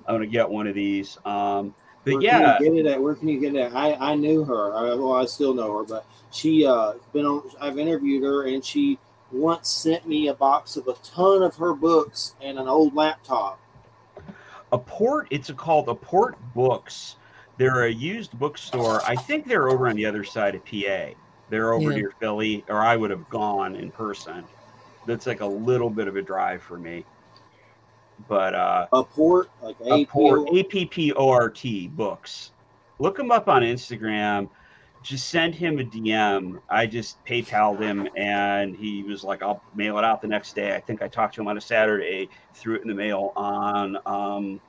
I'm going to get one of these. Um, but where yeah. get it at? Where can you get it at? I, I knew her. I, well, I still know her, but she uh, been on, I've interviewed her and she once sent me a box of a ton of her books and an old laptop. A port, it's a, called a port books. They're a used bookstore. I think they're over on the other side of PA they're over yeah. near Philly, or I would have gone in person. That's like a little bit of a drive for me. But uh, a port, like a port, A P P O R T books. Look him up on Instagram. Just send him a DM. I just PayPal'd him, and he was like, "I'll mail it out the next day." I think I talked to him on a Saturday, threw it in the mail on um,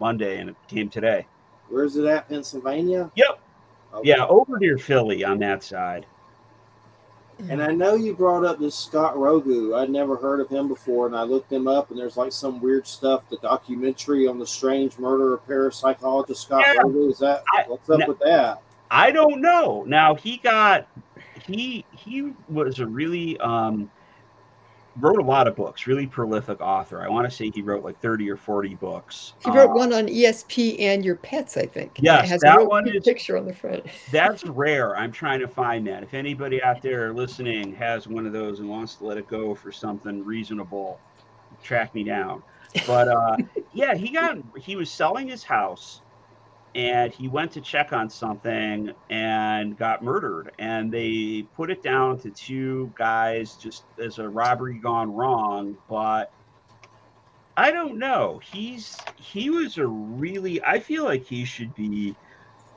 Monday, and it came today. Where's it at? Pennsylvania. Yep. Okay. Yeah, over near Philly on that side. And I know you brought up this Scott Rogo. I'd never heard of him before, and I looked him up, and there's like some weird stuff. The documentary on the strange murder of parapsychologist Scott yeah. Rogo. Is that what's up with that? I don't know. Now he got he he was a really um wrote a lot of books, really prolific author. I want to say he wrote like 30 or 40 books. He wrote one on ESP and your pets, I think. Yes, it has that a one is picture on the front. that's rare. I'm trying to find that. If anybody out there listening has one of those and wants to let it go for something reasonable, track me down. But uh, yeah, he got he was selling his house and he went to check on something and got murdered. And they put it down to two guys just as a robbery gone wrong but i don't know. He's he was a really i feel like he should be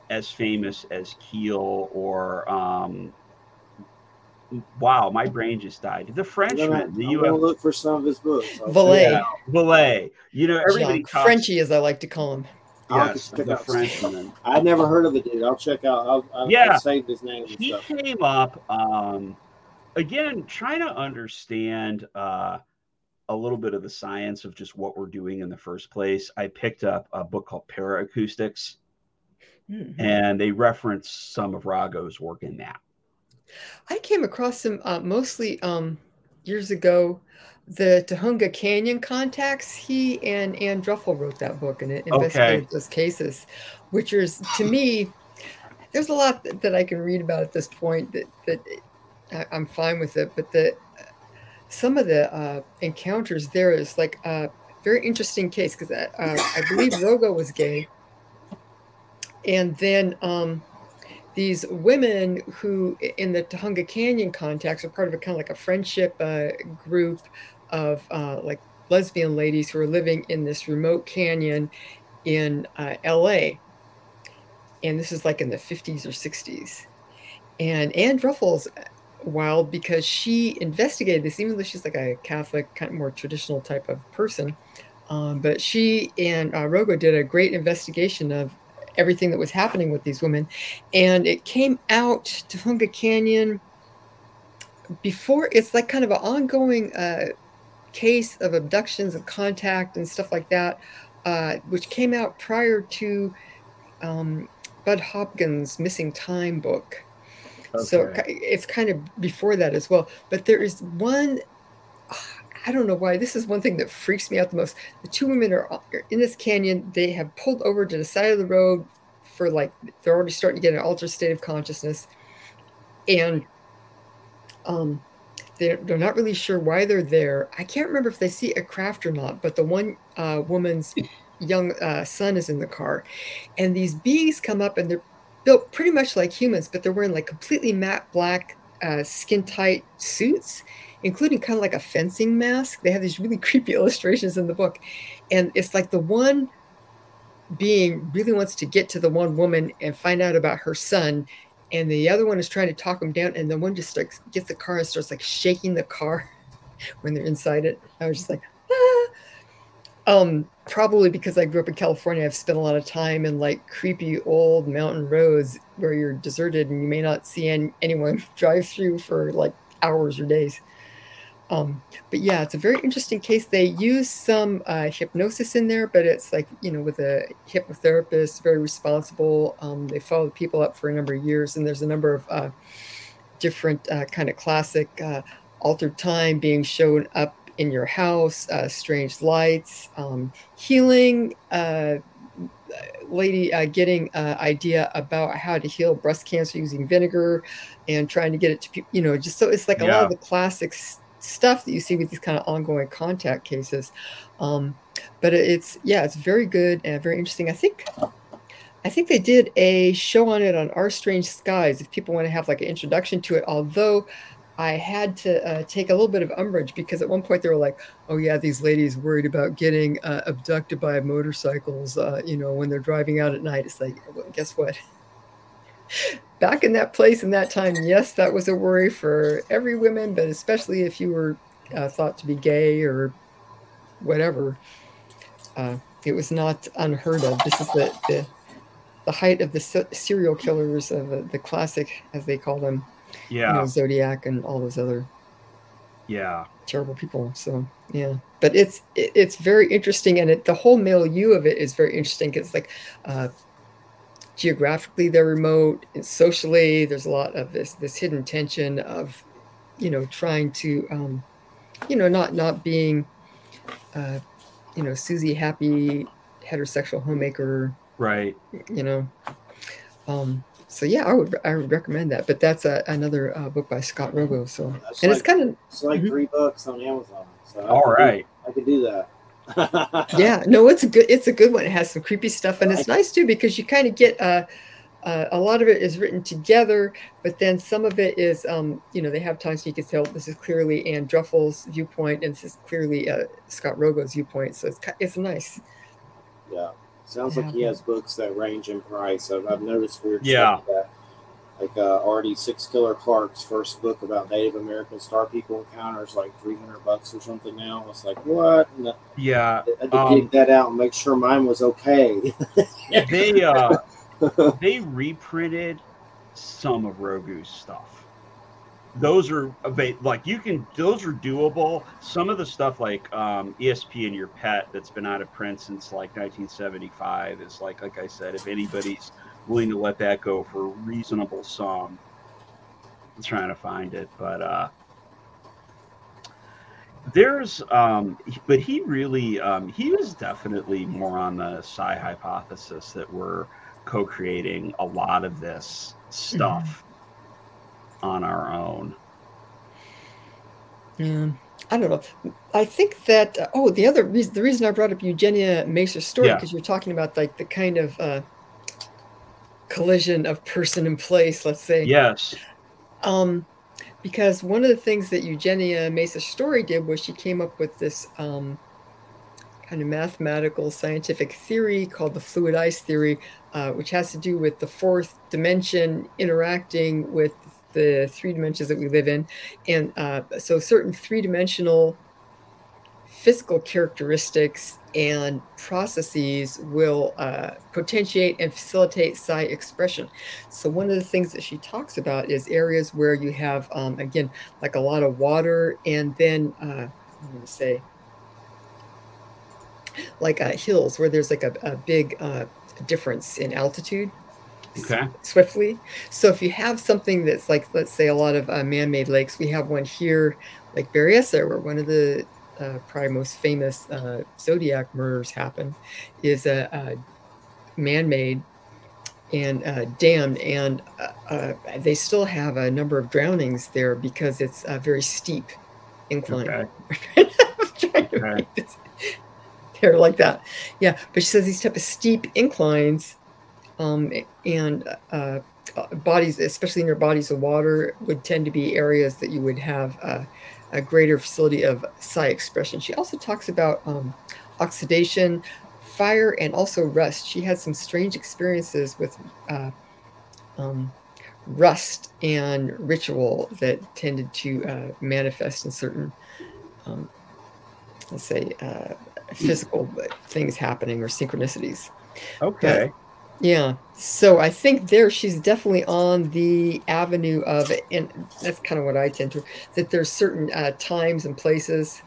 as famous as keel or um wow my brain just died. The frenchman the you look for some of his books. Vallee. Vallee. you know everybody talks, Frenchie as I like to call him. I'll have to Yes, check the out- Frenchman. I'd never heard of the dude. I'll check out. I'll, I'll, Yeah. I'll save his name he stuff. came up um again trying to understand uh a little bit of the science of just what we're doing in the first place i picked up a book called paracoustics Mhm. and they reference some of rogo's work in that I came across him uh, mostly um, years ago. The Tujunga Canyon contacts. He and Ann Druffel wrote that book and it investigated those cases, which is to me. There's a lot that, that I can read about at this point that that I, I'm fine with it, but the some of the uh, encounters there is like a very interesting case because uh, I believe Rogo was gay, and then. Um, these women who in the Tujunga Canyon contacts are part of a kind of like a friendship uh, group of uh, like lesbian ladies who are living in this remote canyon in uh, LA. And this is like in the 50s or 60s. And Ann Druffel's wild because she investigated this, even though she's like a Catholic, kind of more traditional type of person. Um, but she and uh, Rogo did a great investigation of everything that was happening with these women. And it came out Tujunga Canyon before it's like kind of an ongoing uh, case of abductions and contact and stuff like that, uh, which came out prior to um, Bud Hopkins' Missing Time book. Okay. So it's kind of before that as well. But there is one, I don't know why, this is one thing that freaks me out the most. The two women are are in this canyon. They have pulled over to the side of the road for like, they're already starting to get an altered state of consciousness. And um, they're, they're not really sure why they're there. I can't remember if they see a craft or not, but the one uh, woman's young uh, son is in the car. And these beings come up and they're built pretty much like humans, but they're wearing like completely matte black, uh, skin tight suits, including kind of like a fencing mask. They have these really creepy illustrations in the book. And it's like the one being really wants to get to the one woman and find out about her son. And the other one is trying to talk him down. And the one just like gets the car and starts like shaking the car when they're inside it. I was just like, ah. Um, probably because I grew up in California, I've spent a lot of time in like creepy old mountain roads where you're deserted and you may not see an, anyone drive through for like hours or days. Um, but yeah, it's a very interesting case. They use some uh, hypnosis in there, but it's like, you know, with a hypnotherapist, very responsible. Um, they follow the people up for a number of years, and there's a number of uh, different uh, kind of classic uh, altered time being shown up in your house, uh, strange lights, um, healing, uh, lady uh, getting uh, idea about how to heal breast cancer using vinegar and trying to get it to you know, just so it's like a lot of the classics stuff that you see with these kind of ongoing contact cases. Um, but it's yeah, it's very good and very interesting. I think I think they did a show on it on Our Strange Skies. If people want to have like an introduction to it, although I had to uh, take a little bit of umbrage because at one point they were like, "Oh yeah, these ladies worried about getting uh, abducted by motorcycles, uh, you know, when they're driving out at night." It's like, well, guess what? Back in that place in that time, yes, that was a worry for every woman, but especially if you were uh, thought to be gay or whatever. Uh, it was not unheard of. This is the the, the height of the se- serial killers of uh, the classic, as they call them, you yeah know, Zodiac and all those other yeah terrible people. So yeah, but it's it, it's very interesting, and it, the whole milieu of it is very interesting It's like uh, geographically they're remote, and socially there's a lot of this this hidden tension of you know trying to um, you know not not being uh, you know Susie happy heterosexual homemaker right you know um so yeah i would i would recommend that but that's a, another uh, book by scott rogo so That's and like, it's kind of it's like Mhm. three bucks on Amazon. So I all could do- I could do that. yeah no it's a good it's a good one it has some creepy stuff and it's nice too because you kind of get uh, uh, a lot of it is written together but then some of it is um you know they have times you can tell this is clearly Ann Druffel's viewpoint and this is clearly uh, Scott Rogo's viewpoint so it's it's nice Yeah. Sounds like he has books that range in price. I've, I've noticed weird Yeah. stuff like like uh, Ardy Sixkiller Clarke's first book about Native American star people encounters, like three hundred bucks or something now. It's like what? And Yeah, I had to Um, dig that out and make sure mine was okay. they uh, they reprinted some of Rogo's stuff. Those are like you can those are doable. Some of the stuff like um, ESP and your pet that's been out of print since like 1975 is like like I said, if anybody's willing to let that go for a reasonable sum, I'm trying to find it, but uh, there's um but he really um he was definitely more on the psi hypothesis that we're co-creating a lot of this stuff on our own Yeah, I don't know. I think that uh, oh, the other reason the reason I brought up Eugenia Macer-Story Yeah. because you're talking about like the kind of uh, collision of person and place. Let's say. yes Um, because one of the things that Eugenia Macer-Story did was she came up with this um, kind of mathematical scientific theory called the fluid ice theory, uh, which has to do with the fourth dimension interacting with the three dimensions that we live in. And uh, so certain three dimensional physical characteristics and processes will uh, potentiate and facilitate psi expression. So one of the things that she talks about is areas where you have, um, again, like a lot of water, and then uh, I'm going to say, like uh, hills where there's like a, a big uh, difference in altitude. Okay. Swiftly. So if you have something that's like, let's say, a lot of uh, man-made lakes, we have one here, like Berryessa, where one of the uh, probably most famous uh, zodiac murders happen, is a, a man-made and uh, dammed, and uh, uh, they still have a number of drownings there because it's a very steep incline. Okay. I'm trying to Okay. They're like that, yeah. But she says these type of steep inclines, um, and uh, bodies, especially near bodies of water, would tend to be areas that you would have uh, a greater facility of psi expression. She also talks about um, oxidation, fire, and also rust. She had some strange experiences with uh, um, rust and ritual that tended to uh, manifest in certain, um, let's say, uh, physical things happening or synchronicities. okay Yeah. So I think there she's definitely on the avenue of, and that's kind of what I tend to, that there's certain uh, times and places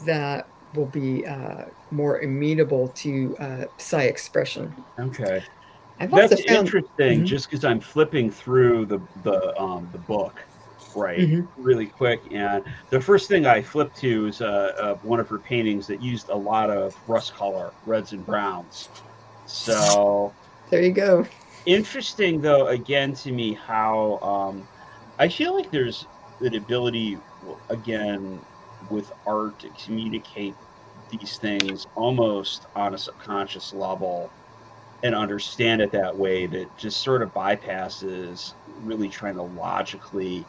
that will be uh, more amenable to uh, psi expression. okay I've that's found, interesting Mhm. just because i'm flipping through the the um the book right Mhm. really quick and the first thing i flipped to is uh, uh one of her paintings that used a lot of rust color reds and browns so there you go. interesting though again to me how um i feel like there's an ability again with art to communicate these things almost on a subconscious level and understand it that way that just sort of bypasses really trying to logically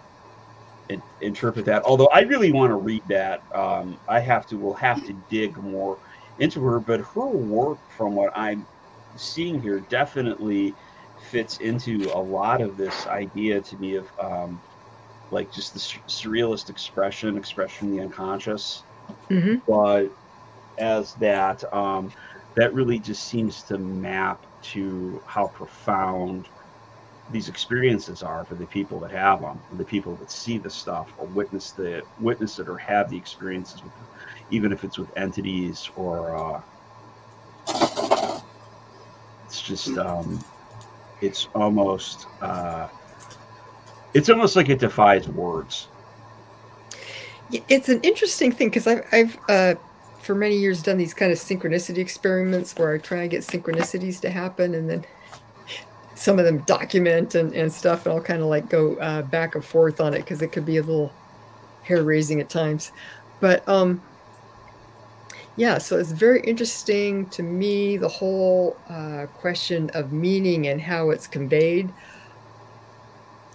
in- interpret that although i really want to read that um, i have to will have to dig more into her but her work from what i'm seeing here definitely fits into a lot of this idea to me of um, like just the surrealist expression expression of the unconscious. Hmm but as that um, that really just seems to map to how profound these experiences are for the people that have them, the people that see the stuff or witness the witness it or have the experiences with, even if it's with entities or uh, it's just um, it's almost uh, it's almost like it defies words. It's an interesting thing because I've, I've uh, for many years done these kind of synchronicity experiments where I try and get synchronicities to happen and then some of them document and, and stuff and I'll kind of like go uh, back and forth on it because it could be a little hair raising at times. But um, yeah, so it's very interesting to me the whole uh, question of meaning and how it's conveyed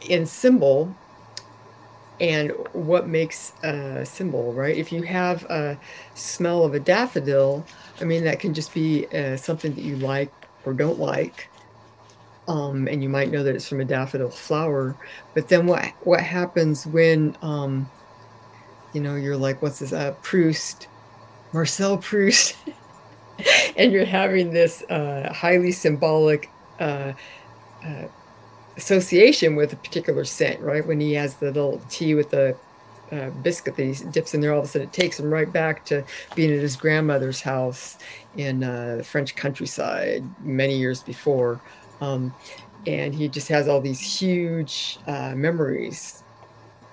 in symbol and what makes a symbol, right? If you have a smell of a daffodil, I mean, that can just be uh, something that you like or don't like. um, and you might know that it's from a daffodil flower. But then what what happens when um, you know you're like, what's this? Uh, Proust, Marcel Proust, and you're having this uh, highly symbolic. Uh, uh, association with a particular scent, right? When he has the little tea with the uh, biscuit that he dips in there, all of a sudden it takes him right back to being at his grandmother's house in uh, the French countryside many years before. Um, and he just has all these huge uh, memories,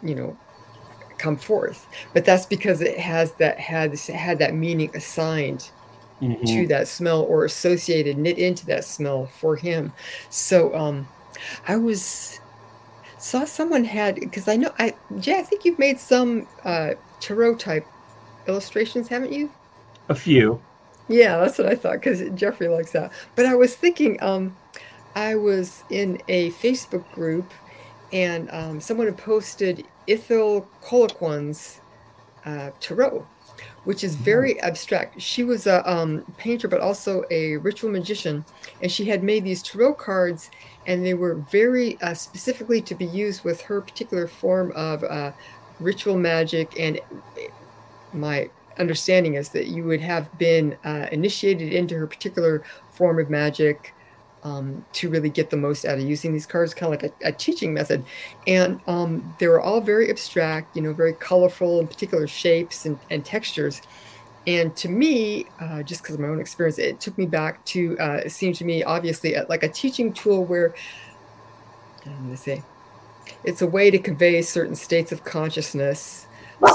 you know, come forth. But that's because it has that had had that meaning assigned mm-hmm. to that smell or associated knit into that smell for him. So um, I was saw someone had because I know I Jay, I think you've made some uh, tarot type illustrations, haven't you? A few. Yeah, that's what I thought because Jeffrey likes that. But I was thinking, um, I was in a Facebook group and um, someone had posted Ithell Colquhoun's uh, tarot, which is very mm-hmm. abstract. She was a um, painter, but also a ritual magician, and she had made these tarot cards and they were very uh, specifically to be used with her particular form of uh, ritual magic. And my understanding is that you would have been uh, initiated into her particular form of magic um, to really get the most out of using these cards, kind of like a, a teaching method. And um, they were all very abstract, you know, very colorful and particular shapes and, and textures. And to me, uh, just because of my own experience, it took me back to, uh, it seemed to me obviously like a teaching tool where, I'm going to say, it's a way to convey certain states of consciousness,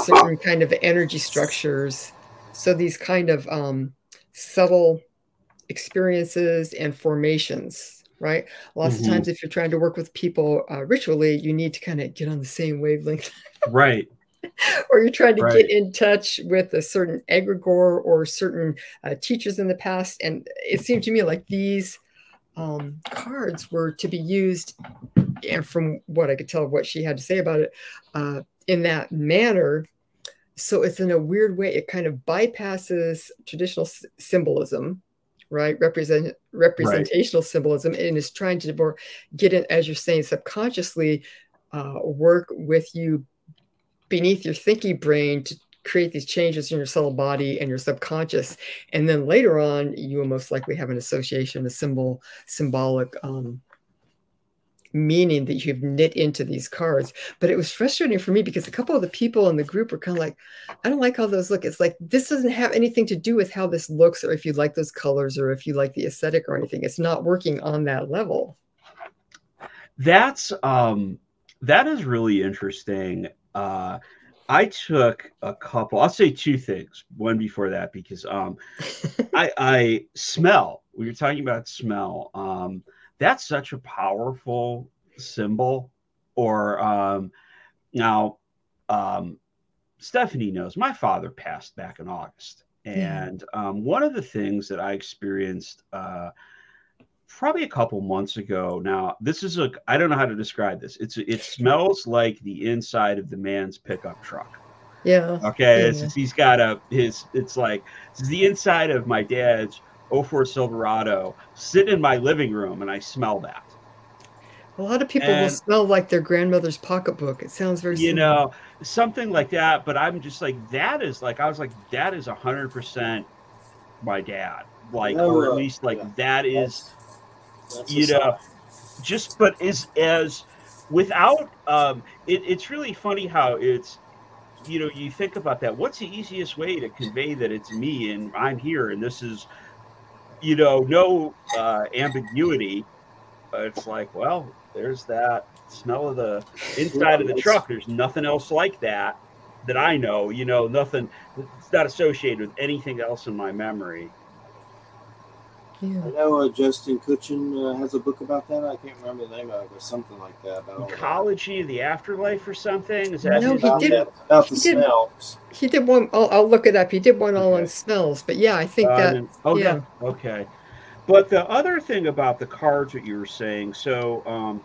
certain kind of energy structures. So these kind of um, subtle experiences and formations, right? Lots mm-hmm. of times, if you're trying to work with people uh, ritually, you need to kind of get on the same wavelength. right. or you're trying to right. get in touch with a certain egregore or certain uh, teachers in the past. And it seemed to me like these um, cards were to be used, and from what I could tell of what she had to say about it, uh, in that manner. So it's in a weird way, it kind of bypasses traditional s- symbolism, right? Represent representational right. symbolism, and is trying to more get in, as you're saying, subconsciously uh, work with you beneath your thinky brain to create these changes in your subtle body and your subconscious and then later on you will most likely have an association a symbol symbolic um, meaning that you've knit into these cards but it was frustrating for me because a couple of the people in the group were kind of like i don't like how those look it's like this doesn't have anything to do with how this looks or if you like those colors or if you like the aesthetic or anything it's not working on that level that's um that is really interesting uh, I took a couple. I'll say two things. One before that because um, I, I smell. We were talking about smell. Um, that's such a powerful symbol. Or um, now, um, Stephanie knows my father passed back in August, and um, one of the things that I experienced. Uh, probably a couple months ago. Now, this is a I don't know how to describe this. It's it smells like the inside of the man's pickup truck. Yeah. Okay. Yeah. It's, he's got a his it's like it's the inside of my dad's 04 Silverado sitting in my living room and I smell that. A lot of people and, will smell like their grandmother's pocketbook. It sounds very you know something like that. But I'm just like that is like I was like that is a hundred percent my dad. Like or at least like yeah. that is that's you know, just but is as without um, it, it's really funny how it's you know you think about that. What's the easiest way to convey that it's me and I'm here and this is you know no uh, ambiguity. it's like well, there's that smell of the inside of the truck. There's nothing else like that that I know. You know, nothing. It's not associated with anything else in my memory. Yeah. I know uh, Justin Cutchin uh, has a book about that. I can't remember the name of it, but something like that. Ecology of the afterlife or something. Is that no? He did about the he smells. Did, he did one. I'll, I'll, look it up. He did one all okay. on smells. But yeah, I think uh, that. Oh yeah. Okay. But the other thing about the cards that you were saying, so um,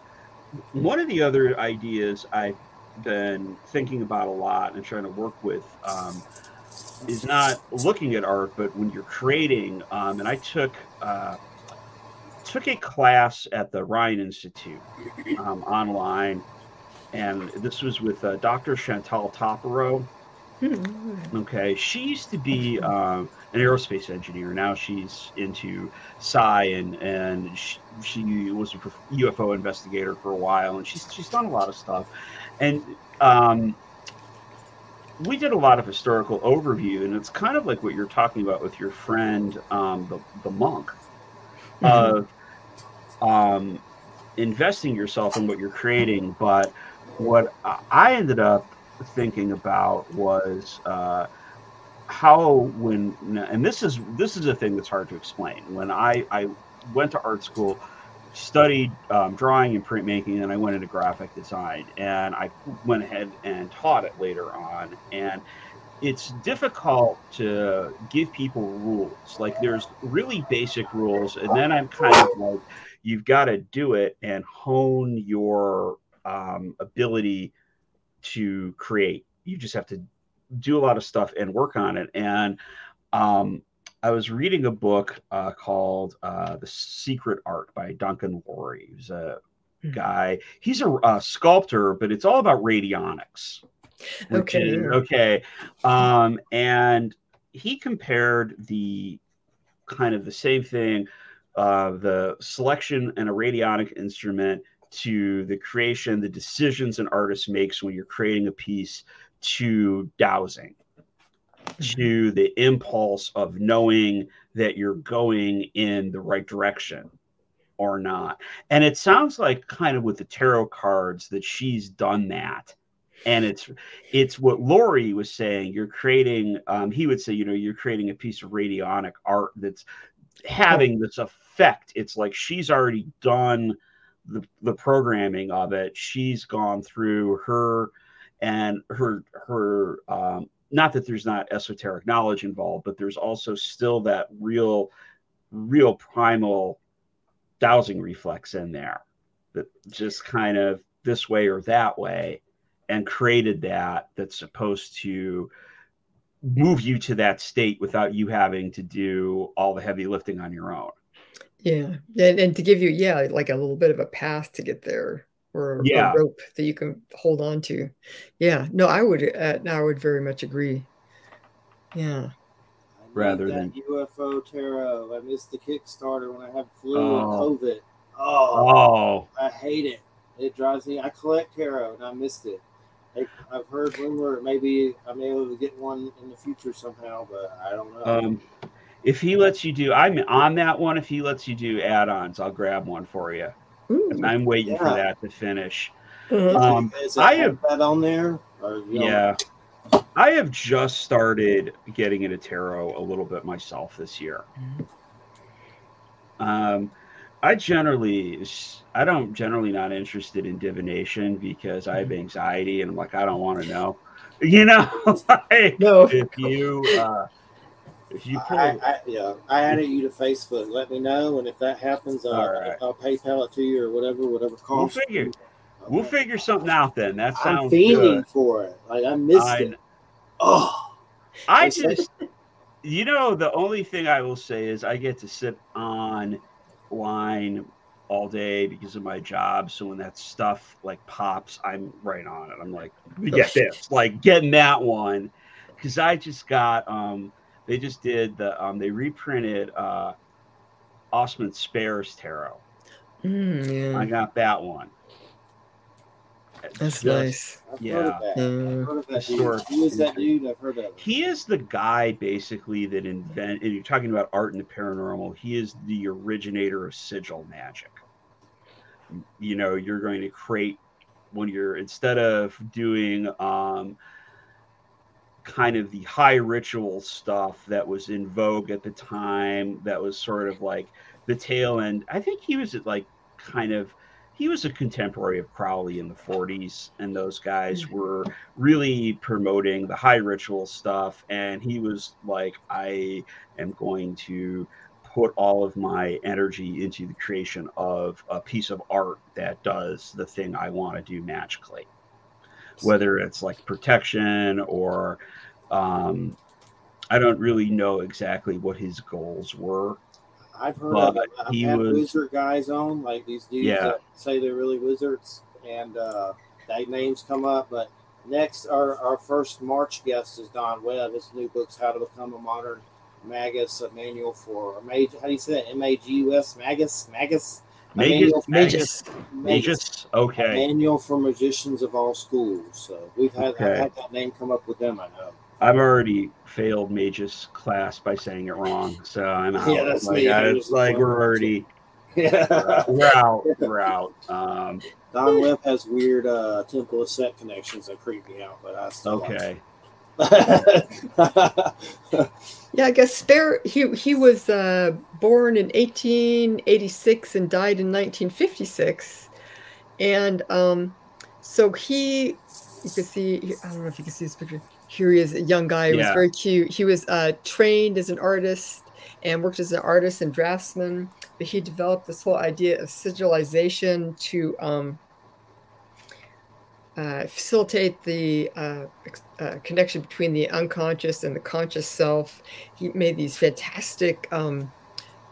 one of the other ideas I've been thinking about a lot and trying to work with um, is not looking at art, but when you're creating. Um, and I took uh, took a class at the Rhine Institute um, online, and this was with uh, Dr. Chantal Toporow. Hmm. Okay, she used to be um, an aerospace engineer. Now she's into psi, and and she, she was a UFO investigator for a while, and she's she's done a lot of stuff. And um, we did a lot of historical overview, and it's kind of like what you're talking about with your friend, um, the the monk, Mhm. of um, investing yourself in what you're creating. But what I- I ended up thinking about was uh, how when and this is this is a thing that's hard to explain. When I I went to art school, studied um, drawing and printmaking, and I went into graphic design, and I went ahead and taught it later on, and it's difficult to give people rules. Like there's really basic rules, and then I'm kind of like, you've got to do it and hone your um, ability to create. You just have to do a lot of stuff and work on it. And um, I was reading a book uh, called uh, The Secret Art by Duncan Laurie. He's a Hmm. guy. He's a, a sculptor, but it's all about radionics. Okay, is- okay. Um, and he compared the kind of the same thing, uh, the selection and a radionic instrument to the creation, the decisions an artist makes when you're creating a piece to dowsing, to the impulse of knowing that you're going in the right direction or not. And it sounds like kind of with the tarot cards that she's done that. And it's it's what Laurie was saying. You're creating, um, he would say, you know, you're creating a piece of radionic art that's having this effect. It's like she's already done the, the programming of it. She's gone through her and her her um, not that there's not esoteric knowledge involved, but there's also still that real real primal dowsing reflex in there that just kind of this way or that way and created that that's supposed to move you to that state without you having to do all the heavy lifting on your own. Yeah, and, and to give you, yeah, like a little bit of a path to get there, or a, Yeah. a rope that you can hold on to. Yeah, no, I would, uh, I would very much agree. Yeah, I need Rather that than- UFO tarot. I missed the Kickstarter when I had flu Oh. and COVID. Oh, Oh, I hate it. It drives me. I collect tarot and I missed it. I, I've heard rumor maybe I may be able to get one in the future somehow, but I don't know. um, if he lets you do, I'm on that one. If he lets you do add-ons, I'll grab one for you. Ooh, And I'm waiting for that to finish. uh-huh. um, Is it I have that on there? Or, you know, Yeah. I have just started getting into tarot a little bit myself this year. Um, I generally, I don't generally not interested in divination because I have anxiety and I'm like, I don't want to know. You know, like, no, if you, uh, if you pull, I, I, yeah, I added you to Facebook. Let me know, and if that happens, uh, All right. I'll PayPal it to you or whatever, whatever we'll cost. figure, we'll figure something out then. That sounds. I'm fiending good. for it. Like I missed I, it. Oh, I just, you know, the only thing I will say is I get to sit on line all day because of my job. So when that stuff like pops, I'm right on it. I'm like, we get this, like getting that one, because I just got, um, they just did the, um, they reprinted uh, Osman Spare's Tarot. Mm, I got that one. that's Just- nice. I've Yeah. heard that. I've Yeah. heard of that Who is that dude? I've heard of him. he is the guy basically that invent and you're talking about art and the paranormal he is the originator of sigil magic you know you're going to create when you're instead of doing um kind of the high ritual stuff that was in vogue at the time that was sort of like the tail end. I think he was at like kind of he was a contemporary of crowley in the 40s and those guys mm-hmm. were really promoting the high ritual stuff. And he was like i am going to put all of my energy into the creation of a piece of art that does the thing i want to do magically whether it's like protection or um, i don't really know exactly what his goals were I've heard of it. I've he had was- wizard guys on, like these dudes Yeah. that say they're really wizards, and uh, their names come up. But next, our, our first March guest is Don Webb. His new book's How to Become a Modern Magus, a manual for a mage. How do you say that? M A G U S, Magus? Magus? Magus, Magus, Magus. Okay. manual for magicians of all schools. So we've had, Okay. I've had that name come up with them, I know. I've already failed Magus class by saying it wrong, so I'm out. Yeah, that's like, me. I- I just- like we're already Yeah. we're out. We're out. Um, Don Webb has weird uh, Temple of Set connections that creep me out, but I still like okay. Yeah, I guess Spare. He he was uh, born in 1886 and died in 1956, and um, so he, you can see. I don't know if you can see this picture. Here he is, a young guy. He was very cute. He was uh, trained as an artist and worked as an artist and draftsman. But he developed this whole idea of sigilization to um, uh, facilitate the uh, uh, connection between the unconscious and the conscious self. He made these fantastic um,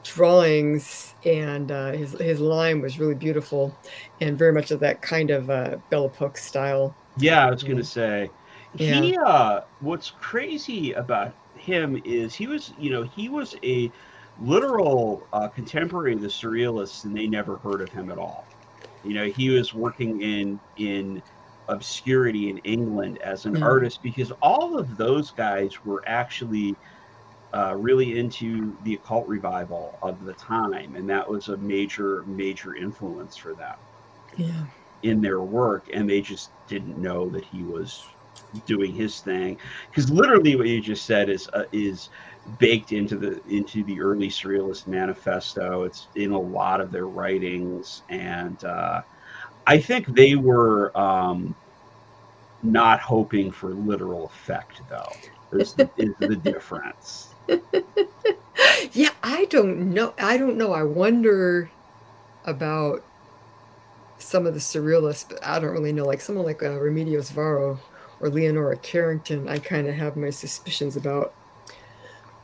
drawings, and uh, his his line was really beautiful, and very much of that kind of uh, Belle Epoque style. Yeah, I was gonna say. Yeah. He uh what's crazy about him is he was you know, he was a literal uh, contemporary of the surrealists and they never heard of him at all. You know, he was working in in obscurity in England as an Mm. artist because all of those guys were actually uh, really into the occult revival of the time, and that was a major, major influence for them Yeah. in their work and they just didn't know that he was doing his thing because literally what you just said is uh, is baked into the into the early surrealist manifesto it's in a lot of their writings and uh, i think they were um, not hoping for literal effect though is the, is the difference Yeah, I don't know. I don't know. I wonder about some of the surrealists, but I don't really know. Like someone like uh, Remedios Varo or Leonora Carrington, I kind of have my suspicions about.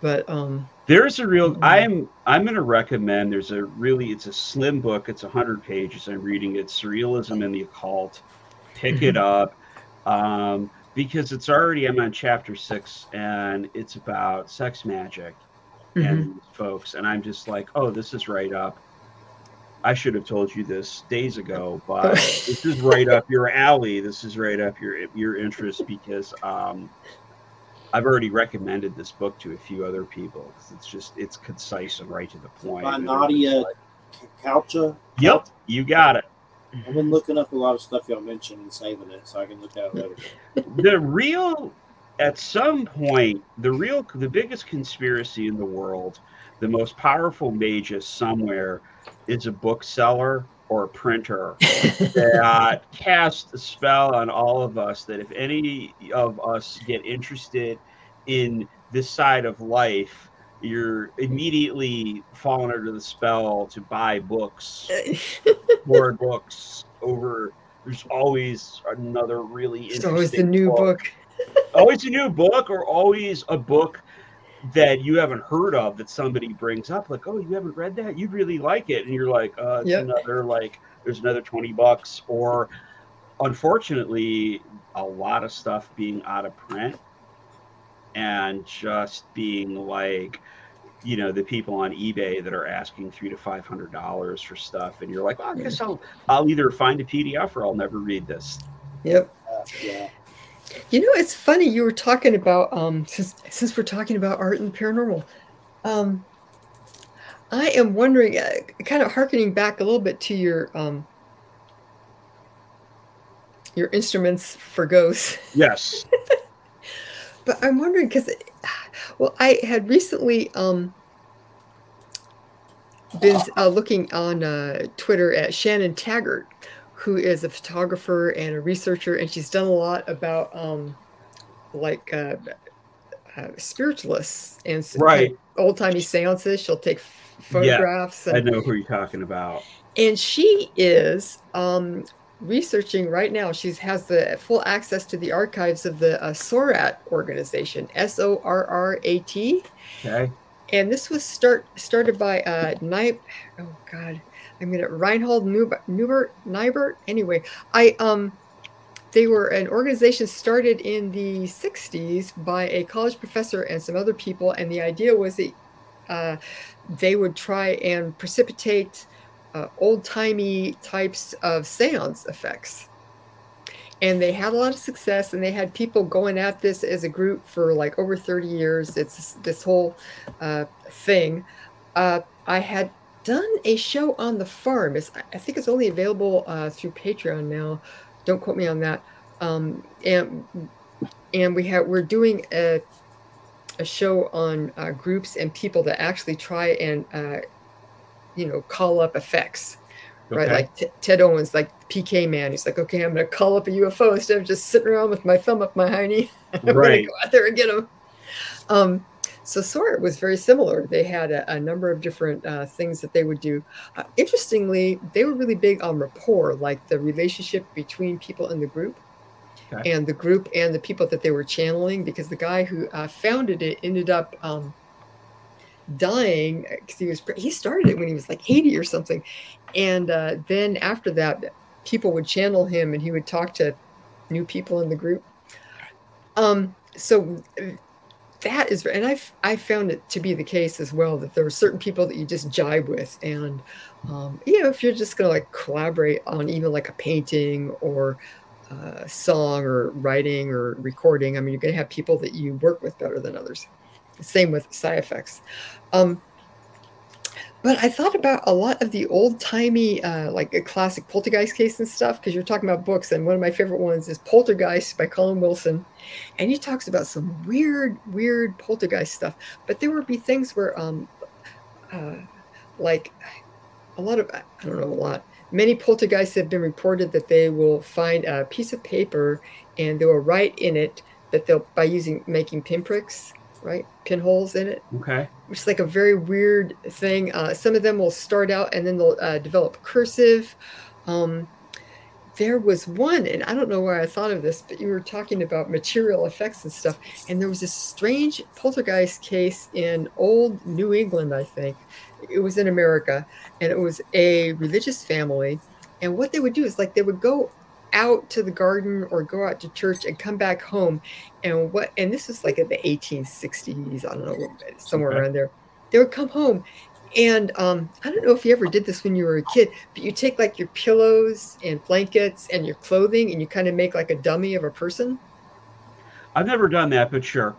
But um, There's a real. Mhm. I'm. I'm going to recommend. There's a really. It's a slim book. It's hundred pages. I'm reading it. Surrealism and the occult. Pick it up, um, because it's already. I'm on chapter six, and it's about sex magic mhm. and folks. And I'm just like, oh, this is right up. I should have told you this days ago, but this is right up your alley. This is right up your your interest because um, I've already recommended this book to a few other people. 'cause It's just it's concise and right to the point. By Nadia like, Choucha. Yep, you got it. I've been looking up a lot of stuff y'all mentioned and saving it so I can look at it later. The real, at some point, the real, the biggest conspiracy in the world, the most powerful magus somewhere, is a bookseller or a printer that cast a spell on all of us that if any of us get interested in this side of life, you're immediately falling under the spell to buy books, board books over. There's always another really It's always the new book. Always a new book, or always a book that you haven't heard of that somebody brings up. Like, oh, you haven't read that? You'd really like it, and you're like, uh, it's Yep. another like, there's another twenty bucks. Or, unfortunately, a lot of stuff being out of print, and just being like, you know, the people on eBay that are asking three to five hundred dollars for stuff, and you're like, well, I guess I'll I'll either find a PDF or I'll never read this. Yep. Uh, yeah. You know, it's funny you were talking about um since since we're talking about art and paranormal. Um I am wondering uh, kind of harkening back a little bit to your um your instruments for ghosts. Yes. But I'm wondering because well, I had recently um been uh, looking on uh, Twitter at Shannon Taggart, who is a photographer and a researcher, and she's done a lot about um, like uh, uh, spiritualists and Right. old timey seances. She'll take photographs, I and, know who you're talking about. and she is um, researching right now. She has the full access to the archives of the uh, SORRAT organization, S O R R A T. Okay. and this was start started by uh, Ni- oh God, I'm gonna Reinhold Newbert, Newbert Nibert. Anyway, I um, they were an organization started in the '60s by a college professor and some other people, and the idea was that uh, they would try and precipitate uh, old timey types of seance effects. And they had a lot of success and they had people going at this as a group for like over 30 years. It's this whole uh, thing. Uh, i had done a show on the farm. It's, i think it's only available uh, through patreon now. Don't quote me on that. Um, and and we have we're doing a, a show on uh, groups and people that actually try and uh, you know call up effects right? Like T- Ted Owens, like PK man. He's like, okay, I'm going to call up a UFO instead of just sitting around with my thumb up my hiney. I'm going to go out there and get him. Um, so SOAR was very similar. They had a, a number of different uh, things that they would do. Uh, interestingly, they were really big on rapport, like the relationship between people in the group. Okay. And the group and the people that they were channeling, because the guy who uh, founded it ended up um, dying because he was he started it when he was like 80 or something. And uh, then after that people would channel him and he would talk to new people in the group. Um so that is and i i found it to be the case as well that there are certain people that you just jibe with. And um, you know if you're just to like collaborate on even like a painting or uh, song or writing or recording i mean you're to have people that you work with better than others same with side effects um, but I thought about a lot of the old timey, uh, like a classic poltergeist case and stuff, because you're talking about books. And one of my favorite ones is Poltergeist by Colin Wilson. And he talks about some weird, weird poltergeist stuff. But there would be things where, um, uh, like a lot of, I don't know, a lot. Many poltergeists have been reported that they will find a piece of paper and they will write in it that they'll, by using, making pinpricks, right? Pinholes in it Okay. which is like a very weird thing. Uh, some of them will start out and then they'll uh, develop cursive. Um, there was one, and I don't know why I thought of this, but you were talking about material effects and stuff. And there was this strange poltergeist case in old New England, I think. It was in America, and it was a religious family. And what they would do is like they would go out to the garden or go out to church and come back home. And what, and this was like in the 1860s, I don't know, somewhere Okay. around there. They would come home. And um, I don't know if you ever did this when you were a kid, but you take like your pillows and blankets and your clothing and you kind of make like a dummy of a person. I've never done that, but sure.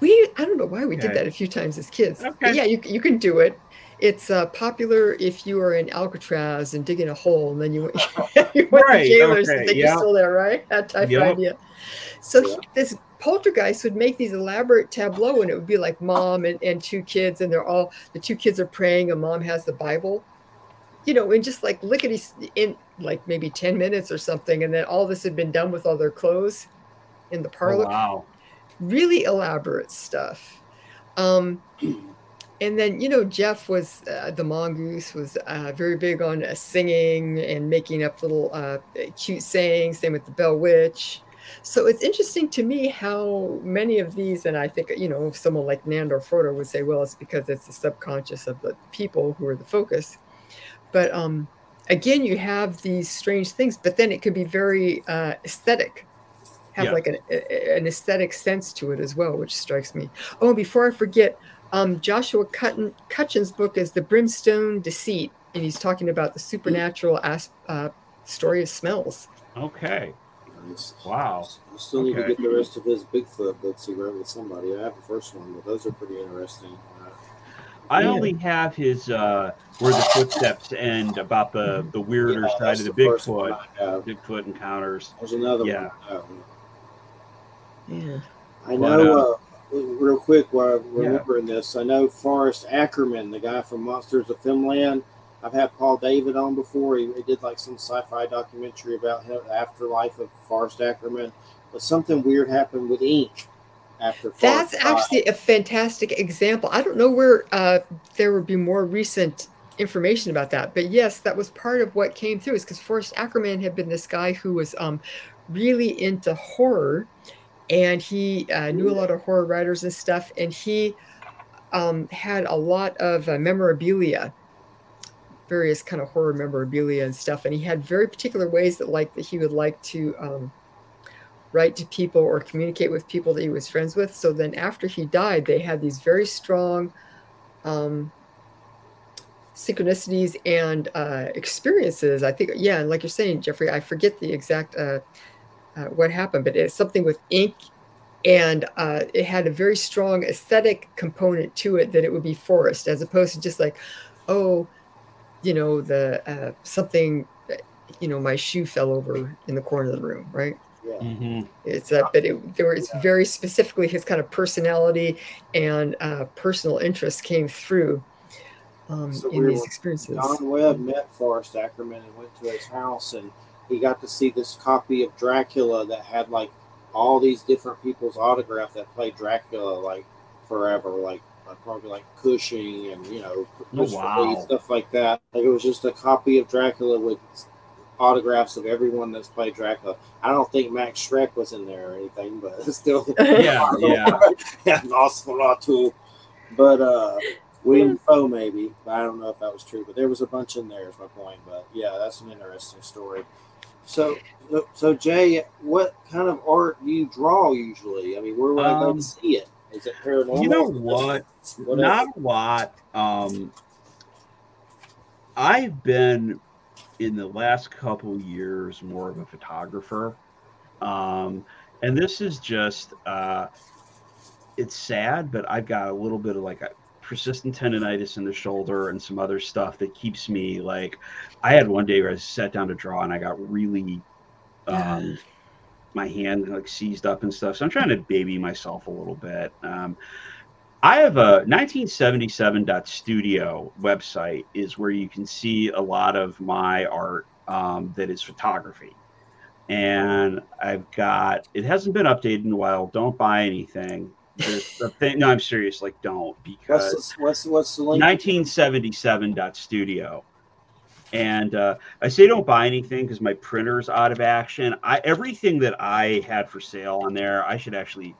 We, I don't know why we did that a few times as kids. But Okay. yeah, you, you can do it. It's uh, popular if you are in Alcatraz and digging a hole and then you, you want Right, the jailers to okay, think yeah. you're still there, right? That type Yep. of idea. So Yeah. this poltergeist would make these elaborate tableau and it would be like mom and, and two kids and they're all, the two kids are praying and mom has the Bible. You know, and just like lickety in like maybe 10 minutes or something. And then all this had been done with all their clothes in the Oh, parlor wow. really elaborate stuff. Um, and then you know Gef was uh, the mongoose was uh, very big on uh, singing and making up little uh, cute sayings. Same with the Bell Witch. So it's interesting to me how many of these, and I think you know someone like Nandor Fodor would say, well, it's because it's the subconscious of the people who are the focus. But um, again, you have these strange things, but then it can be very uh, aesthetic have Yeah. like an, a- an aesthetic sense to it as well, which strikes me. Oh, and before I forget, um, Joshua Cutton, Cutchin's book is The Brimstone Deceit, and he's talking about the supernatural as, uh, story of smells. Okay. Nice. Wow. I still need Okay. to get the rest of his Bigfoot books he wrote with somebody. I have the first one, but those are pretty interesting. Uh, I Yeah. only have his uh where the footsteps end about the the weirder yeah, side of the first one Bigfoot. Bigfoot encounters. There's another Yeah. one. Yeah. I But, know, uh, real quick, while I'm remembering this, I know Forrest Ackerman, the guy from Monsters of Filmland. I've had Paul David on before. He, he did like some sci-fi documentary about him, the afterlife of Forrest Ackerman. But something weird happened with ink after. That's Forrest died. actually a fantastic example. I don't know where uh, there would be more recent information about that, but yes, that was part of what came through. Is because Forrest Ackerman had been this guy who was um, really into horror, and he uh, knew a lot of horror writers and stuff. And he um, had a lot of uh, memorabilia, various kind of horror memorabilia and stuff, and he had very particular ways that like that he would like to um, write to people or communicate with people that he was friends with. So then after he died, they had these very strong um, synchronicities and uh, experiences. I think, yeah, and like you're saying, Jeffrey, I forget the exact uh, uh, what happened, but it's something with ink, and uh, it had a very strong aesthetic component to it that it would be Forrest, as opposed to just like, oh, you know, the uh, something, you know, my shoe fell over in the corner of the room, right? Yeah. Mm-hmm. It's that, but it, there was very specifically his kind of personality and uh, personal interest came through um, So in we these were- experiences. Don Webb met Forrest Ackerman and went to his house, and he got to see this copy of Dracula that had like all these different people's autograph that played Dracula like forever, like, like probably like Cushing and you know Christopher Lee, stuff like that. Like it was just a copy of Dracula with autographs of everyone that's played Dracula. I don't think Max Schreck was in there or anything, but still Yeah, yeah. yeah, Nosferatu. But uh William Foe maybe, but I don't know if that was true. But there was a bunch in there is my point. But yeah, that's an interesting story. So so- Jay, what kind of art do you draw usually? I mean, where would I go Um, to see it? Is it paranormal? You know what? What Not a lot. Um, I've been in the last couple years more of a photographer, um, and this is just uh, it's sad, but I've got a little bit of like a persistent tendonitis in the shoulder and some other stuff that keeps me like. I had one day where I sat down to draw and I got really. Um, my hand like seized up and stuff. So I'm trying to baby myself a little bit. Um, I have a 1977.studio website is where you can see a lot of my art um, that is photography. And I've got it hasn't been updated in a while. Don't buy anything. Thing, no, I'm serious. Like, don't because What's the, what's what's the link? 1977.studio. And uh, I say don't buy anything because my printer's out of action. I everything that I had for sale on there, I should actually.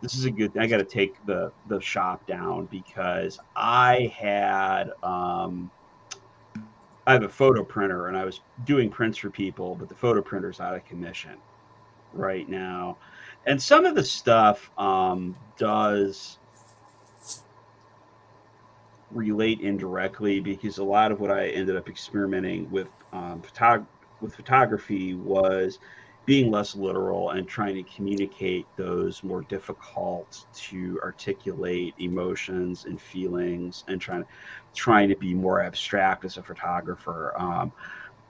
This is a good. thing. I got to take the the shop down because I had. Um, I have a photo printer and I was doing prints for people, but the photo printer's out of commission right now, and some of the stuff um, does relate indirectly because a lot of what I ended up experimenting with um, photog- with photography was being less literal and trying to communicate those more difficult to articulate emotions and feelings and trying trying to be more abstract as a photographer. Um,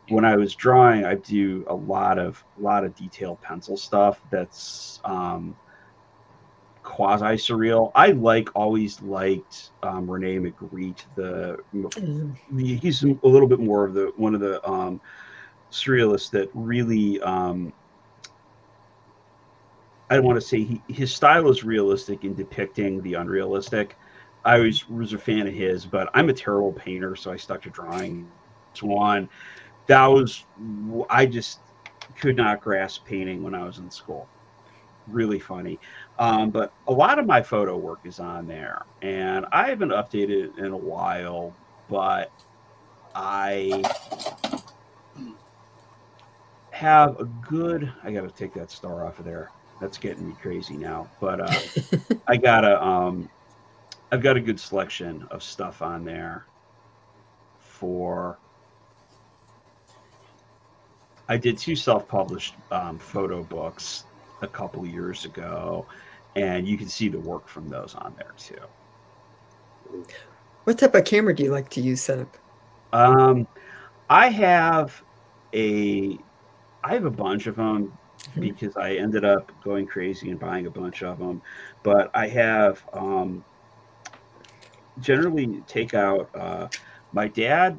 when I was drawing, I do a lot of a lot of detailed pencil stuff that's um, quasi surreal. I like always liked um, Rene Magritte. The, Mm. the he's a little bit more of the one of the um, surrealists that really. Um, I don't want to say he, his style is realistic in depicting the unrealistic. I was, was a fan of his, but I'm a terrible painter, so I stuck to drawing. One that was I just could not grasp painting when I was in school. Really funny. Um, but a lot of my photo work is on there, and I haven't updated it in a while. But I have a good. I got to take that star off of there. That's getting me crazy now. But uh, I got a. Um, I've got a good selection of stuff on there for. I did two self-published um, photo books a couple years ago, and you can see the work from those on there too. What type of camera do you like to use, setup? Um, I have a, I have a bunch of them Mhm. because I ended up going crazy and buying a bunch of them. But I have um, generally take out. Uh, my dad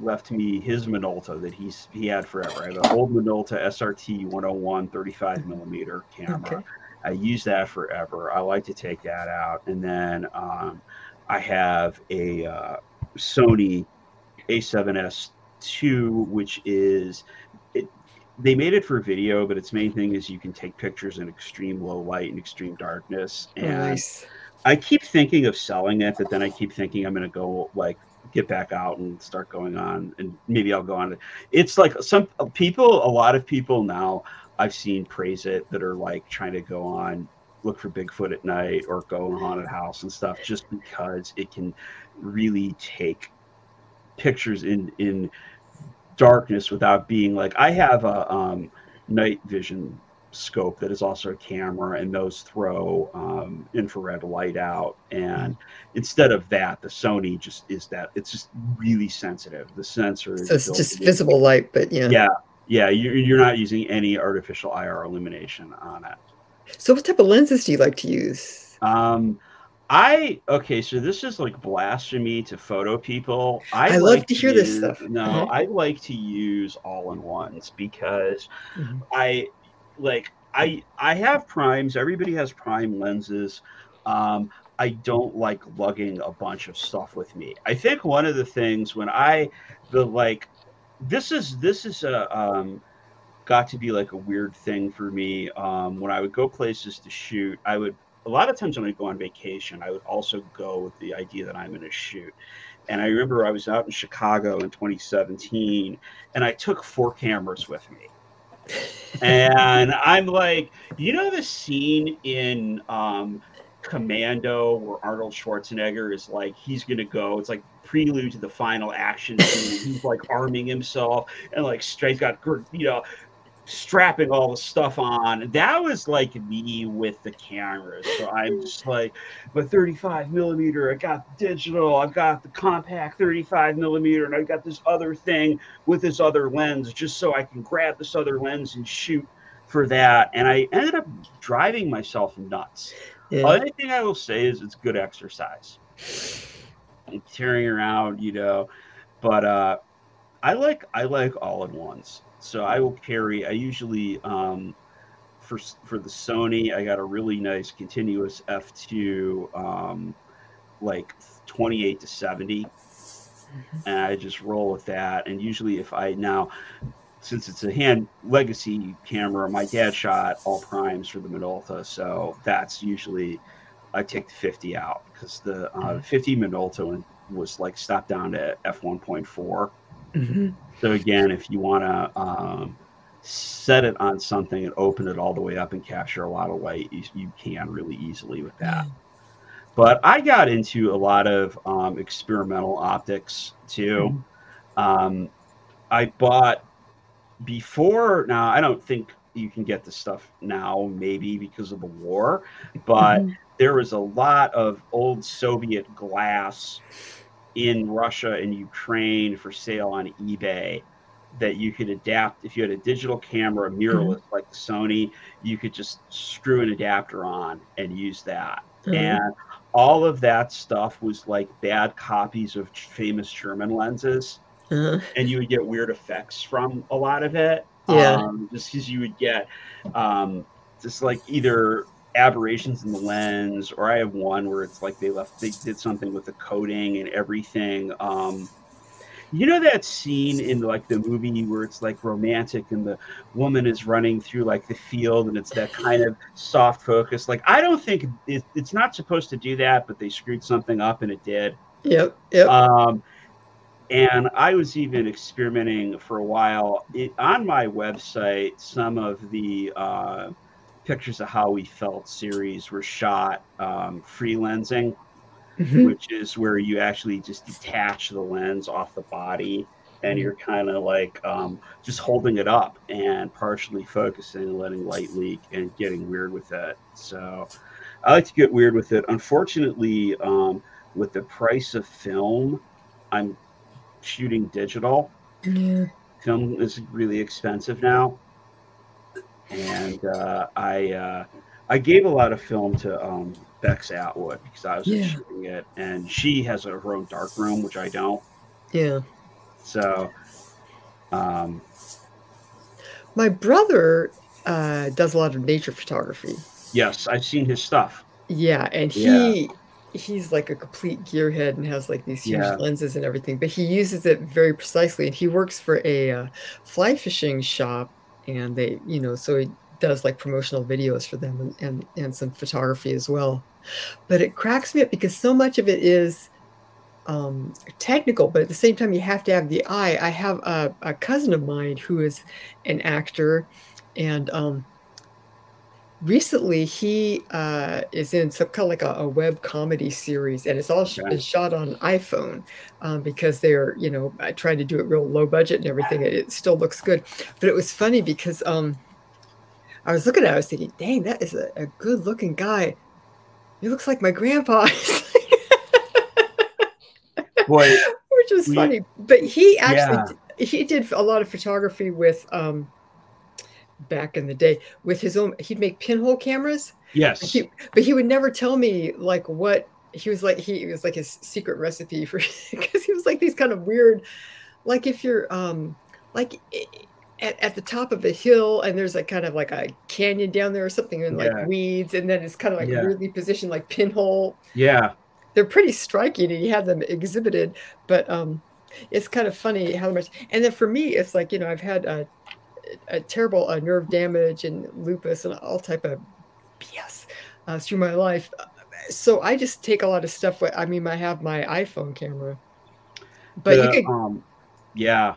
left me his Minolta that he's he had forever. I have an old Minolta SRT 101 35 millimeter camera. Okay. I use that forever. I like to take that out, and then um, I have a uh, Sony A7S II, which is it, they made it for video, but its main thing is you can take pictures in extreme low light and extreme darkness. And nice. I keep thinking of selling it, but then I keep thinking I'm going to go like get back out and start going on, and maybe I'll go on. It's like some people, a lot of people now I've seen praise it that are like trying to go on look for Bigfoot at night or go in haunted house and stuff, just because it can really take pictures in in darkness without being like I have a um, night vision scope that is also a camera and those throw um, infrared light out and instead of that the sony just is that it's just really sensitive the sensor is So it's just to visible light, but yeah. yeah yeah you're, you're not using any artificial ir illumination on it So what type of lenses do you like to use? um I okay, so this is like blasphemy to photo people. I, I love like to hear this stuff. No, Uh-huh. I like to use all in ones because Mhm. I like I I have primes. Everybody has prime lenses. Um, I don't like lugging a bunch of stuff with me. I think one of the things when I the like this is this is a um, got to be like a weird thing for me. Um, when I would go places to shoot, I would a lot of times when I go on vacation, I would also go with the idea that I'm going to shoot. And I remember I was out in Chicago in 2017, and I took four cameras with me and I'm like, you know, the scene in um, Commando where Arnold Schwarzenegger is like, he's gonna go. It's like prelude to the final action scene. he's like arming himself and like straight got you know strapping all the stuff on. That was like me with the cameras. So I'm just like, but 35 millimeter, I got digital, I've got the compact 35 millimeter, and I've got this other thing with this other lens just so I can grab this other lens and shoot for that. And I ended up driving myself nuts. Yeah. Only thing I will say is it's good exercise. And tearing around, you know, but uh I like I like all in ones. So I will carry I usually um for for the Sony, I got a really nice continuous f2 um like 28 to 70 and I just roll with that. And usually, if I now, since it's a hand legacy camera, my dad shot all primes for the Minolta, so that's usually I take the 50 out because the uh, 50 Minolta was like stopped down to f 1.4. So again, if you want to um, set it on something and open it all the way up and capture a lot of light, you, you can really easily with that. But I got into a lot of um, experimental optics too. Um, I bought before now. I don't think you can get the stuff now, maybe because of the war, but Mhm. there was a lot of old Soviet glass in Russia and Ukraine for sale on eBay that you could adapt if you had a digital camera a mirrorless like the Sony, you could just screw an adapter on and use that. Mhm. And all of that stuff was like bad copies of famous German lenses Uh-huh. and you would get weird effects from a lot of it. Yeah. Um, just because you would get um, just like either aberrations in the lens, or I have one where it's like they left, they did something with the coating and everything. Um, you know that scene in like the movie where it's like romantic and the woman is running through like the field and it's that kind of soft focus. Like I don't think it, it's not supposed to do that, but they screwed something up and it did. Yep. Yep. Um, and I was even experimenting for a while it, on my website. Some of the uh, pictures of how we felt series were shot um, free lensing, Mhm. which is where you actually just detach the lens off the body and you're kind of like um, just holding it up and partially focusing and letting light leak and getting weird with it. So I like to get weird with it. Unfortunately, um, with the price of film, I'm shooting digital. Yeah. Film is really expensive now, and uh, I uh, I gave a lot of film to um, Bex Atwood because I was Yeah. shooting it, and she has her own dark room, which I don't. Yeah. So, um, My brother uh, does a lot of nature photography. yes, I've seen his stuff. Yeah, and he he's like a complete gearhead and has like these huge Yeah. lenses and everything, but he uses it very precisely. And he works for a uh, fly fishing shop, and they, you know, so he does like promotional videos for them and, and, and some photography as well. But it cracks me up because so much of it is um, technical, but at the same time, you have to have the eye. I have a, a cousin of mine who is an actor, and um, recently he uh, is in some kind of like a, a web comedy series, and it's all sh- it's shot on iPhone um, because they're you know trying to do it real low budget and everything. It, it still looks good, but it was funny because um, I was looking at, it, I was thinking, dang, that is a, a good looking guy. He looks like my grandpa. Boy, which was we, funny. But he actually yeah. he did a lot of photography with um back in the day with his own he'd make pinhole cameras. Yes. But he, but he would never tell me like what he was like he was like his secret recipe for because he was like these kind of weird like if you're um like at, at the top of a hill and there's like kind of like a canyon down there or something and like yeah. weeds and then it's kind of like yeah. weirdly positioned like pinhole yeah they're pretty striking and you have them exhibited but um it's kind of funny how much and then for me it's like you know i've had a, a terrible uh, nerve damage and lupus and all type of bs uh, through my life. So i just take a lot of stuff i mean i have my iphone camera. But the, you could um, yeah.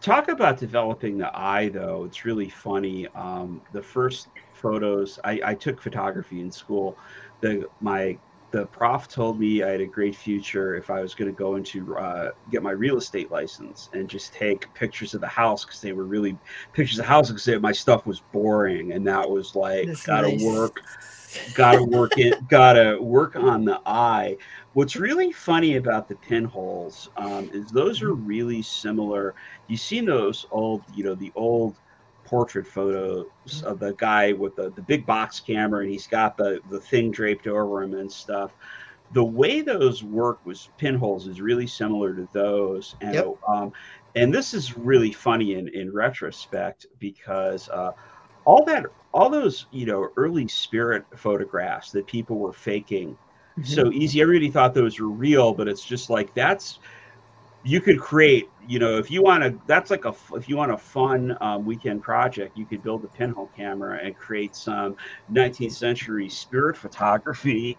Talk about developing the eye though. It's really funny. Um, the first photos I, I took photography in school. The my the prof told me I had a great future if I was going to go into uh, get my real estate license and just take pictures of the house because they were really pictures of houses because my stuff was boring and that was like That's gotta nice. work, gotta work it, gotta work on the eye. What's really funny about the pinholes um, is those are really similar. You've seen those old, you know, the old portrait photos of the guy with the, the big box camera and he's got the, the thing draped over him and stuff. The way those work with pinholes is really similar to those. And yep. um, and this is really funny in, in retrospect because uh, all that all those you know early spirit photographs that people were faking mm-hmm. so easy everybody thought those were real but it's just like that's you could create you know if you want to that's like a if you want a fun um, weekend project you could build a pinhole camera and create some 19th century spirit photography.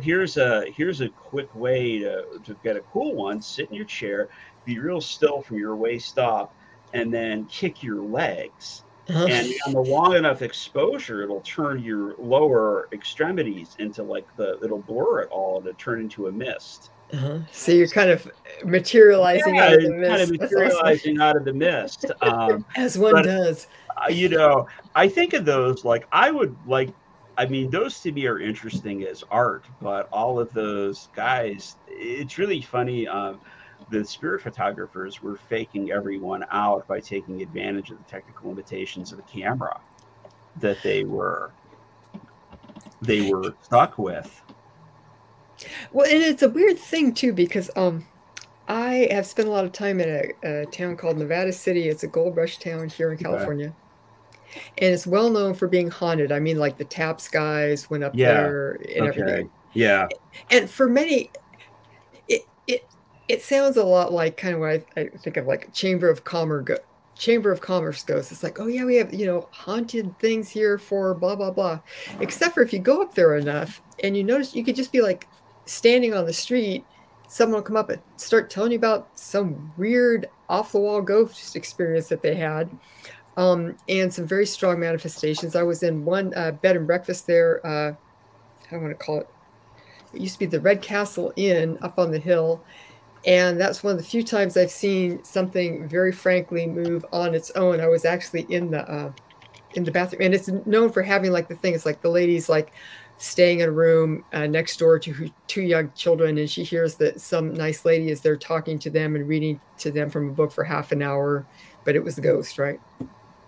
Here's a here's a quick way to, to get a cool one sit in your chair be real still from your waist up and then kick your legs. Uh-huh. and on the long enough exposure it'll turn your lower extremities into like the it'll blur it all and it turn into a mist uh-huh. So you're kind of materializing yeah, out of the mist. Kind of materializing out of the mist. Um, As one but, does. Uh, you know, I think of those like I would like. I mean, those to me are interesting as art, but all of those guys, it's really funny. Um, the spirit photographers were faking everyone out by taking advantage of the technical limitations of the camera that they were they were stuck with. Well, and it's a weird thing too because um, I have spent a lot of time in a, a town called Nevada City. It's a gold rush town here in California. Okay. And it's well known for being haunted. I mean, like the Taps guys went up yeah. there and okay. everything. Yeah. And for many, it it it sounds a lot like kind of what I, I think of like Chamber of Commerce Chamber of Commerce goes. It's like, oh yeah, we have you know haunted things here for blah blah blah. Except for if you go up there enough and you notice, you could just be like, standing on the street, someone will come up and start telling you about some weird off the wall ghost experience that they had. Um, and some very strong manifestations. I was in one uh, bed and breakfast there. Uh, I want to call it. It used to be the Red Castle Inn up on the hill, and that's one of the few times I've seen something very frankly move on its own. I was actually in the uh, in the bathroom, and it's known for having like the thing. It's like the ladies like staying in a room uh, next door to two young children, and she hears that some nice lady is there talking to them and reading to them from a book for half an hour, but it was the ghost, right?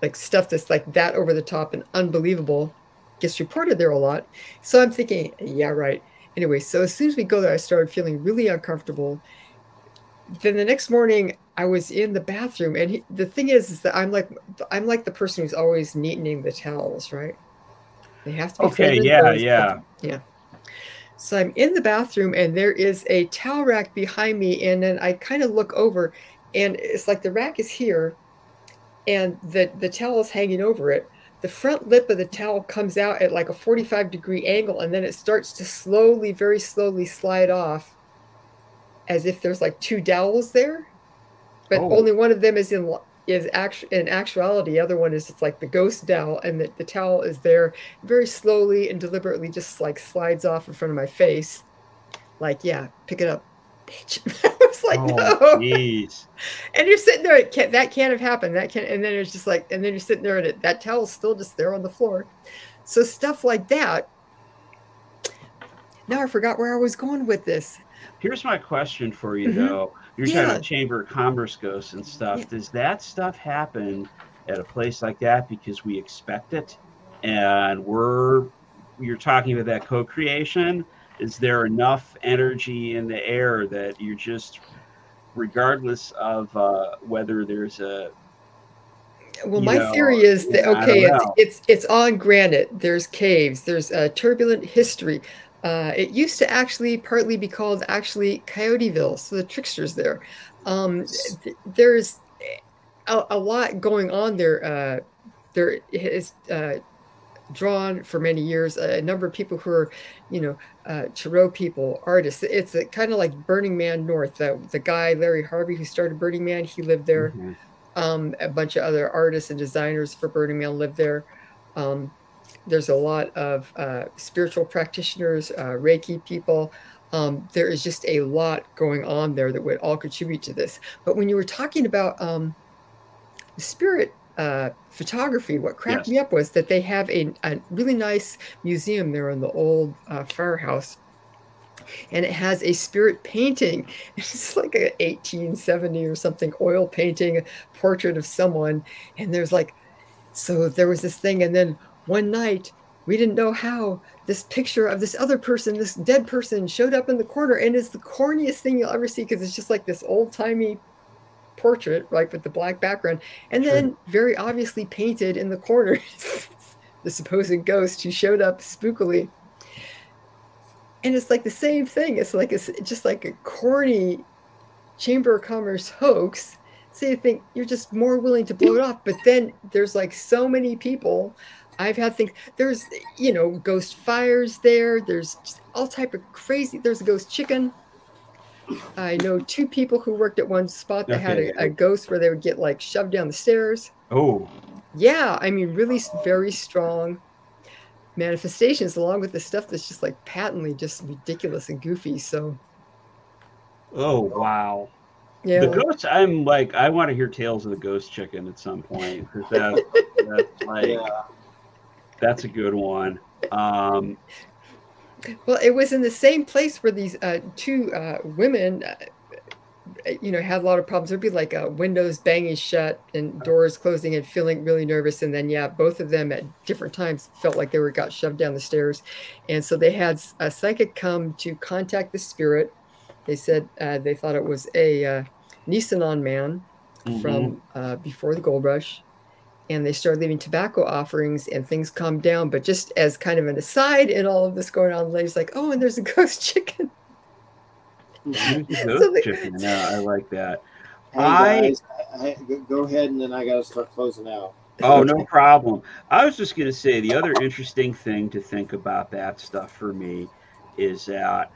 Like stuff that's like that over the top and unbelievable gets reported there a lot. So I'm thinking, yeah, right. Anyway, so as soon as we go there, I started feeling really uncomfortable. Then the next morning, I was in the bathroom, and he, the thing is, is that I'm like, I'm like the person who's always neatening the towels, right? They have to be okay. Yeah, yeah, yeah. So I'm in the bathroom, and there is a towel rack behind me, and then I kind of look over, and it's like the rack is here, and the the towel is hanging over it. The front lip of the towel comes out at like a 45 degree angle, and then it starts to slowly, very slowly slide off, as if there's like two dowels there, but Oh. only one of them is in is actual in actuality. The other one is it's like the ghost dowel, and the, the towel is there very slowly and deliberately, just like slides off in front of my face, like yeah, pick it up, bitch. I was like, oh, no jeez. and you're sitting there. It can't, that can't have happened. That can, and then it's just like, and then you're sitting there, and it, that towel's still just there on the floor. So stuff like that. Now I forgot where I was going with this. Here's my question for you, Mhm. though. You're talking Yeah. about Chamber of Commerce ghosts and stuff. Yeah. Does that stuff happen at a place like that because we expect it, and we're you're talking about that co-creation? Is there enough energy in the air that you're just, regardless of uh, whether there's a Well, my know, theory is that okay, it's, it's it's on granite. There's caves. There's a turbulent history. Uh, it used to actually partly be called actually Coyoteville, so the tricksters there. Um, th- there's a, a lot going on there. Uh, there is uh, drawn for many years a number of people who are, you know, uh, Tarot people, artists. It's kind of like Burning Man North. The, the guy Larry Harvey who started Burning Man, he lived there Mhm. um, a bunch of other artists and designers for Burning Man lived there. Um, there's a lot of uh, spiritual practitioners, uh, Reiki people. Um, there is just a lot going on there that would all contribute to this. But when you were talking about um, spirit uh, photography, what cracked Yes. me up was that they have a, a really nice museum there in the old uh, firehouse. And it has a spirit painting. It's like a 1870 or something oil painting, a portrait of someone. And there's like, so there was this thing. And then one night, we didn't know how this picture of this other person, this dead person, showed up in the corner. And it's the corniest thing you'll ever see because it's just like this old timey portrait, like with the black background. And Sure. then very obviously painted in the corner, the supposed ghost who showed up spookily. And it's like the same thing. It's like it's just like a corny Chamber of Commerce hoax. So you think you're just more willing to blow it off. But then there's like so many people. I've had things. There's you know ghost fires there. There's all type of crazy. There's a ghost chicken. I know two people who worked at one spot that had a, a ghost where they would get like shoved down the stairs. Oh, Yeah, I mean, really very strong manifestations, along with the stuff that's just like patently just ridiculous and goofy. So, oh, wow. yeah, The ghost. I'm like, I want to hear tales of the ghost chicken at some point because that, that's like Yeah. That's a good one. Um, well, it was in the same place where these uh, two uh, women, uh, you know, had a lot of problems. There'd be like uh, windows banging shut and doors closing and feeling really nervous. And then, yeah, both of them at different times felt like they were got shoved down the stairs. And so they had a psychic come to contact the spirit. They said uh, they thought it was a uh, Nisenan man mhm. from uh, before the gold rush. And they started leaving tobacco offerings and things calmed down. But just as kind of an aside in all of this going on, the lady's like, oh, and there's a ghost chicken. There's the So ghost they- chicken. Yeah, I like that. Hey I- guys, I, I, go- go ahead and then I got to start closing out. Oh, no problem. I was just going to say the other interesting thing to think about that stuff for me is that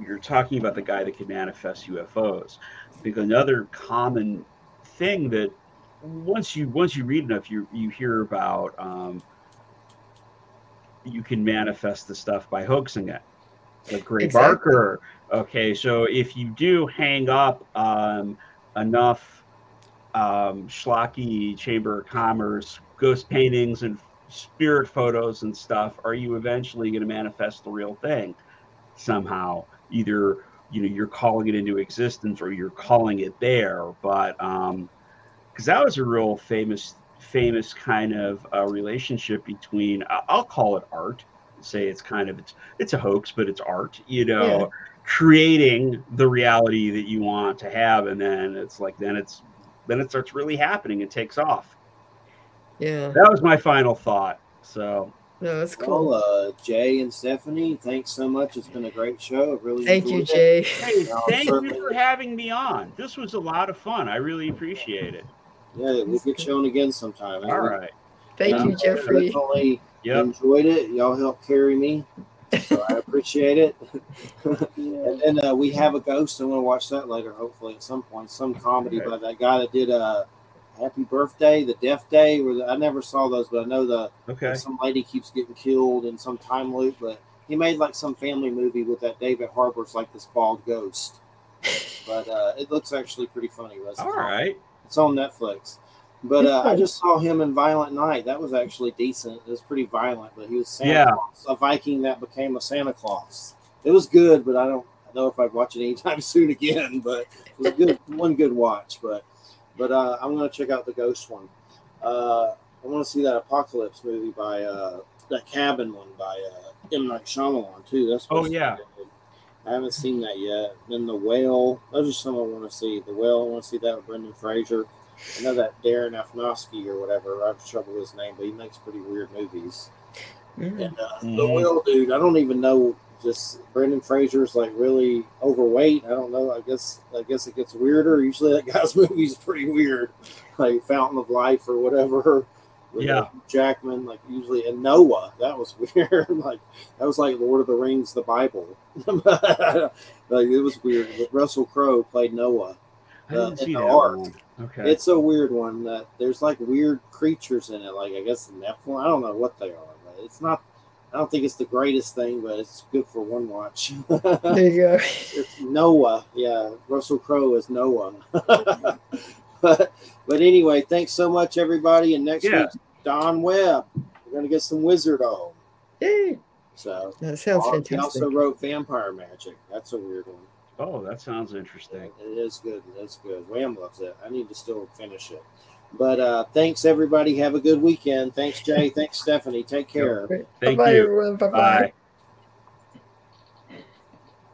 you're talking about the guy that can manifest UFOs. Because another common thing that once you once you read enough, you you hear about um, you can manifest the stuff by hoaxing it. Like Gray Exactly. Barker. Okay, so if you do hang up um, enough um, schlocky Chamber of Commerce ghost paintings and spirit photos and stuff, are you eventually going to manifest the real thing somehow? Either you know you're calling it into existence or you're calling it there. But because that was a real famous famous kind of uh, relationship between I- I'll call it art. Say it's kind of it's it's a hoax, but it's art. You know. Yeah. creating the reality that you want to have and then it's like then it's then it starts really happening and takes off Yeah, that was my final thought so no, that's Well, cool. uh, Jay and Stephanie, thanks so much. It's been a great show. Really Thank you, it. Jay. hey thank certainly. you for having me on this was a lot of fun i really appreciate it Yeah, we'll get you on again sometime. All right. Thank Um, you, Jeffrey. Definitely Yep. enjoyed it. Y'all helped carry me, so I appreciate it. and then uh, we have a ghost. I want to watch that later, hopefully at some point. Some comedy Okay. by that guy that did uh, Happy Birthday, the Death Day. Where the, I never saw those, but I know the Okay. some lady keeps getting killed in some time loop. But he made like some family movie with that David Harbour's like this bald ghost. But uh, it looks actually pretty funny. But it's All right. It's on Netflix. But uh, I just saw him in Violent Night. That was actually decent. It was pretty violent, but he was Santa Yeah. Claus, a Viking that became a Santa Claus. It was good, but I don't know if I'd watch it anytime soon again. But it was a good one, good watch. But but uh, I'm gonna check out the Ghost one. Uh, I want to see that Apocalypse movie by uh, that Cabin one by uh, M Night Shyamalan too. That's Oh, supposed to be yeah. good. I haven't seen that yet. Then the Whale. Those are some I want to see. The Whale. I want to see that with Brendan Fraser. I know that Darren Aronofsky or whatever. I have trouble with his name, but he makes pretty weird movies. Mm. And uh, the Mhm. Whale dude, I don't even know. Just Brendan Fraser's like really overweight. I don't know. I guess I guess it gets weirder. Usually that guy's movies pretty weird, like Fountain of Life or whatever. With, Yeah. Jackman, like usually, and Noah. That was weird. like that was like Lord of the Rings, the Bible. like it was weird. But Russell Crowe played Noah. I didn't Uh, see in the ark. one. Okay. It's a weird one that there's like weird creatures in it. Like I guess the Nephilim. I don't know what they are, but it's not. I don't think it's the greatest thing, but it's good for one watch. There you go. it's Noah. Yeah, Russell Crowe is Noah. But but anyway, thanks so much, everybody. And next Yeah. week, Don Webb. We're gonna get some Wizard on. Yay. So That sounds he fantastic. also wrote Vampire Magic. That's a weird one. oh, that sounds interesting. It is good. It's good. Wham loves it. I need to still finish it. But uh, thanks everybody. Have a good weekend. Thanks Jay. thanks Stephanie. Take care. Thank Bye-bye, you. everyone. Bye-bye. Bye.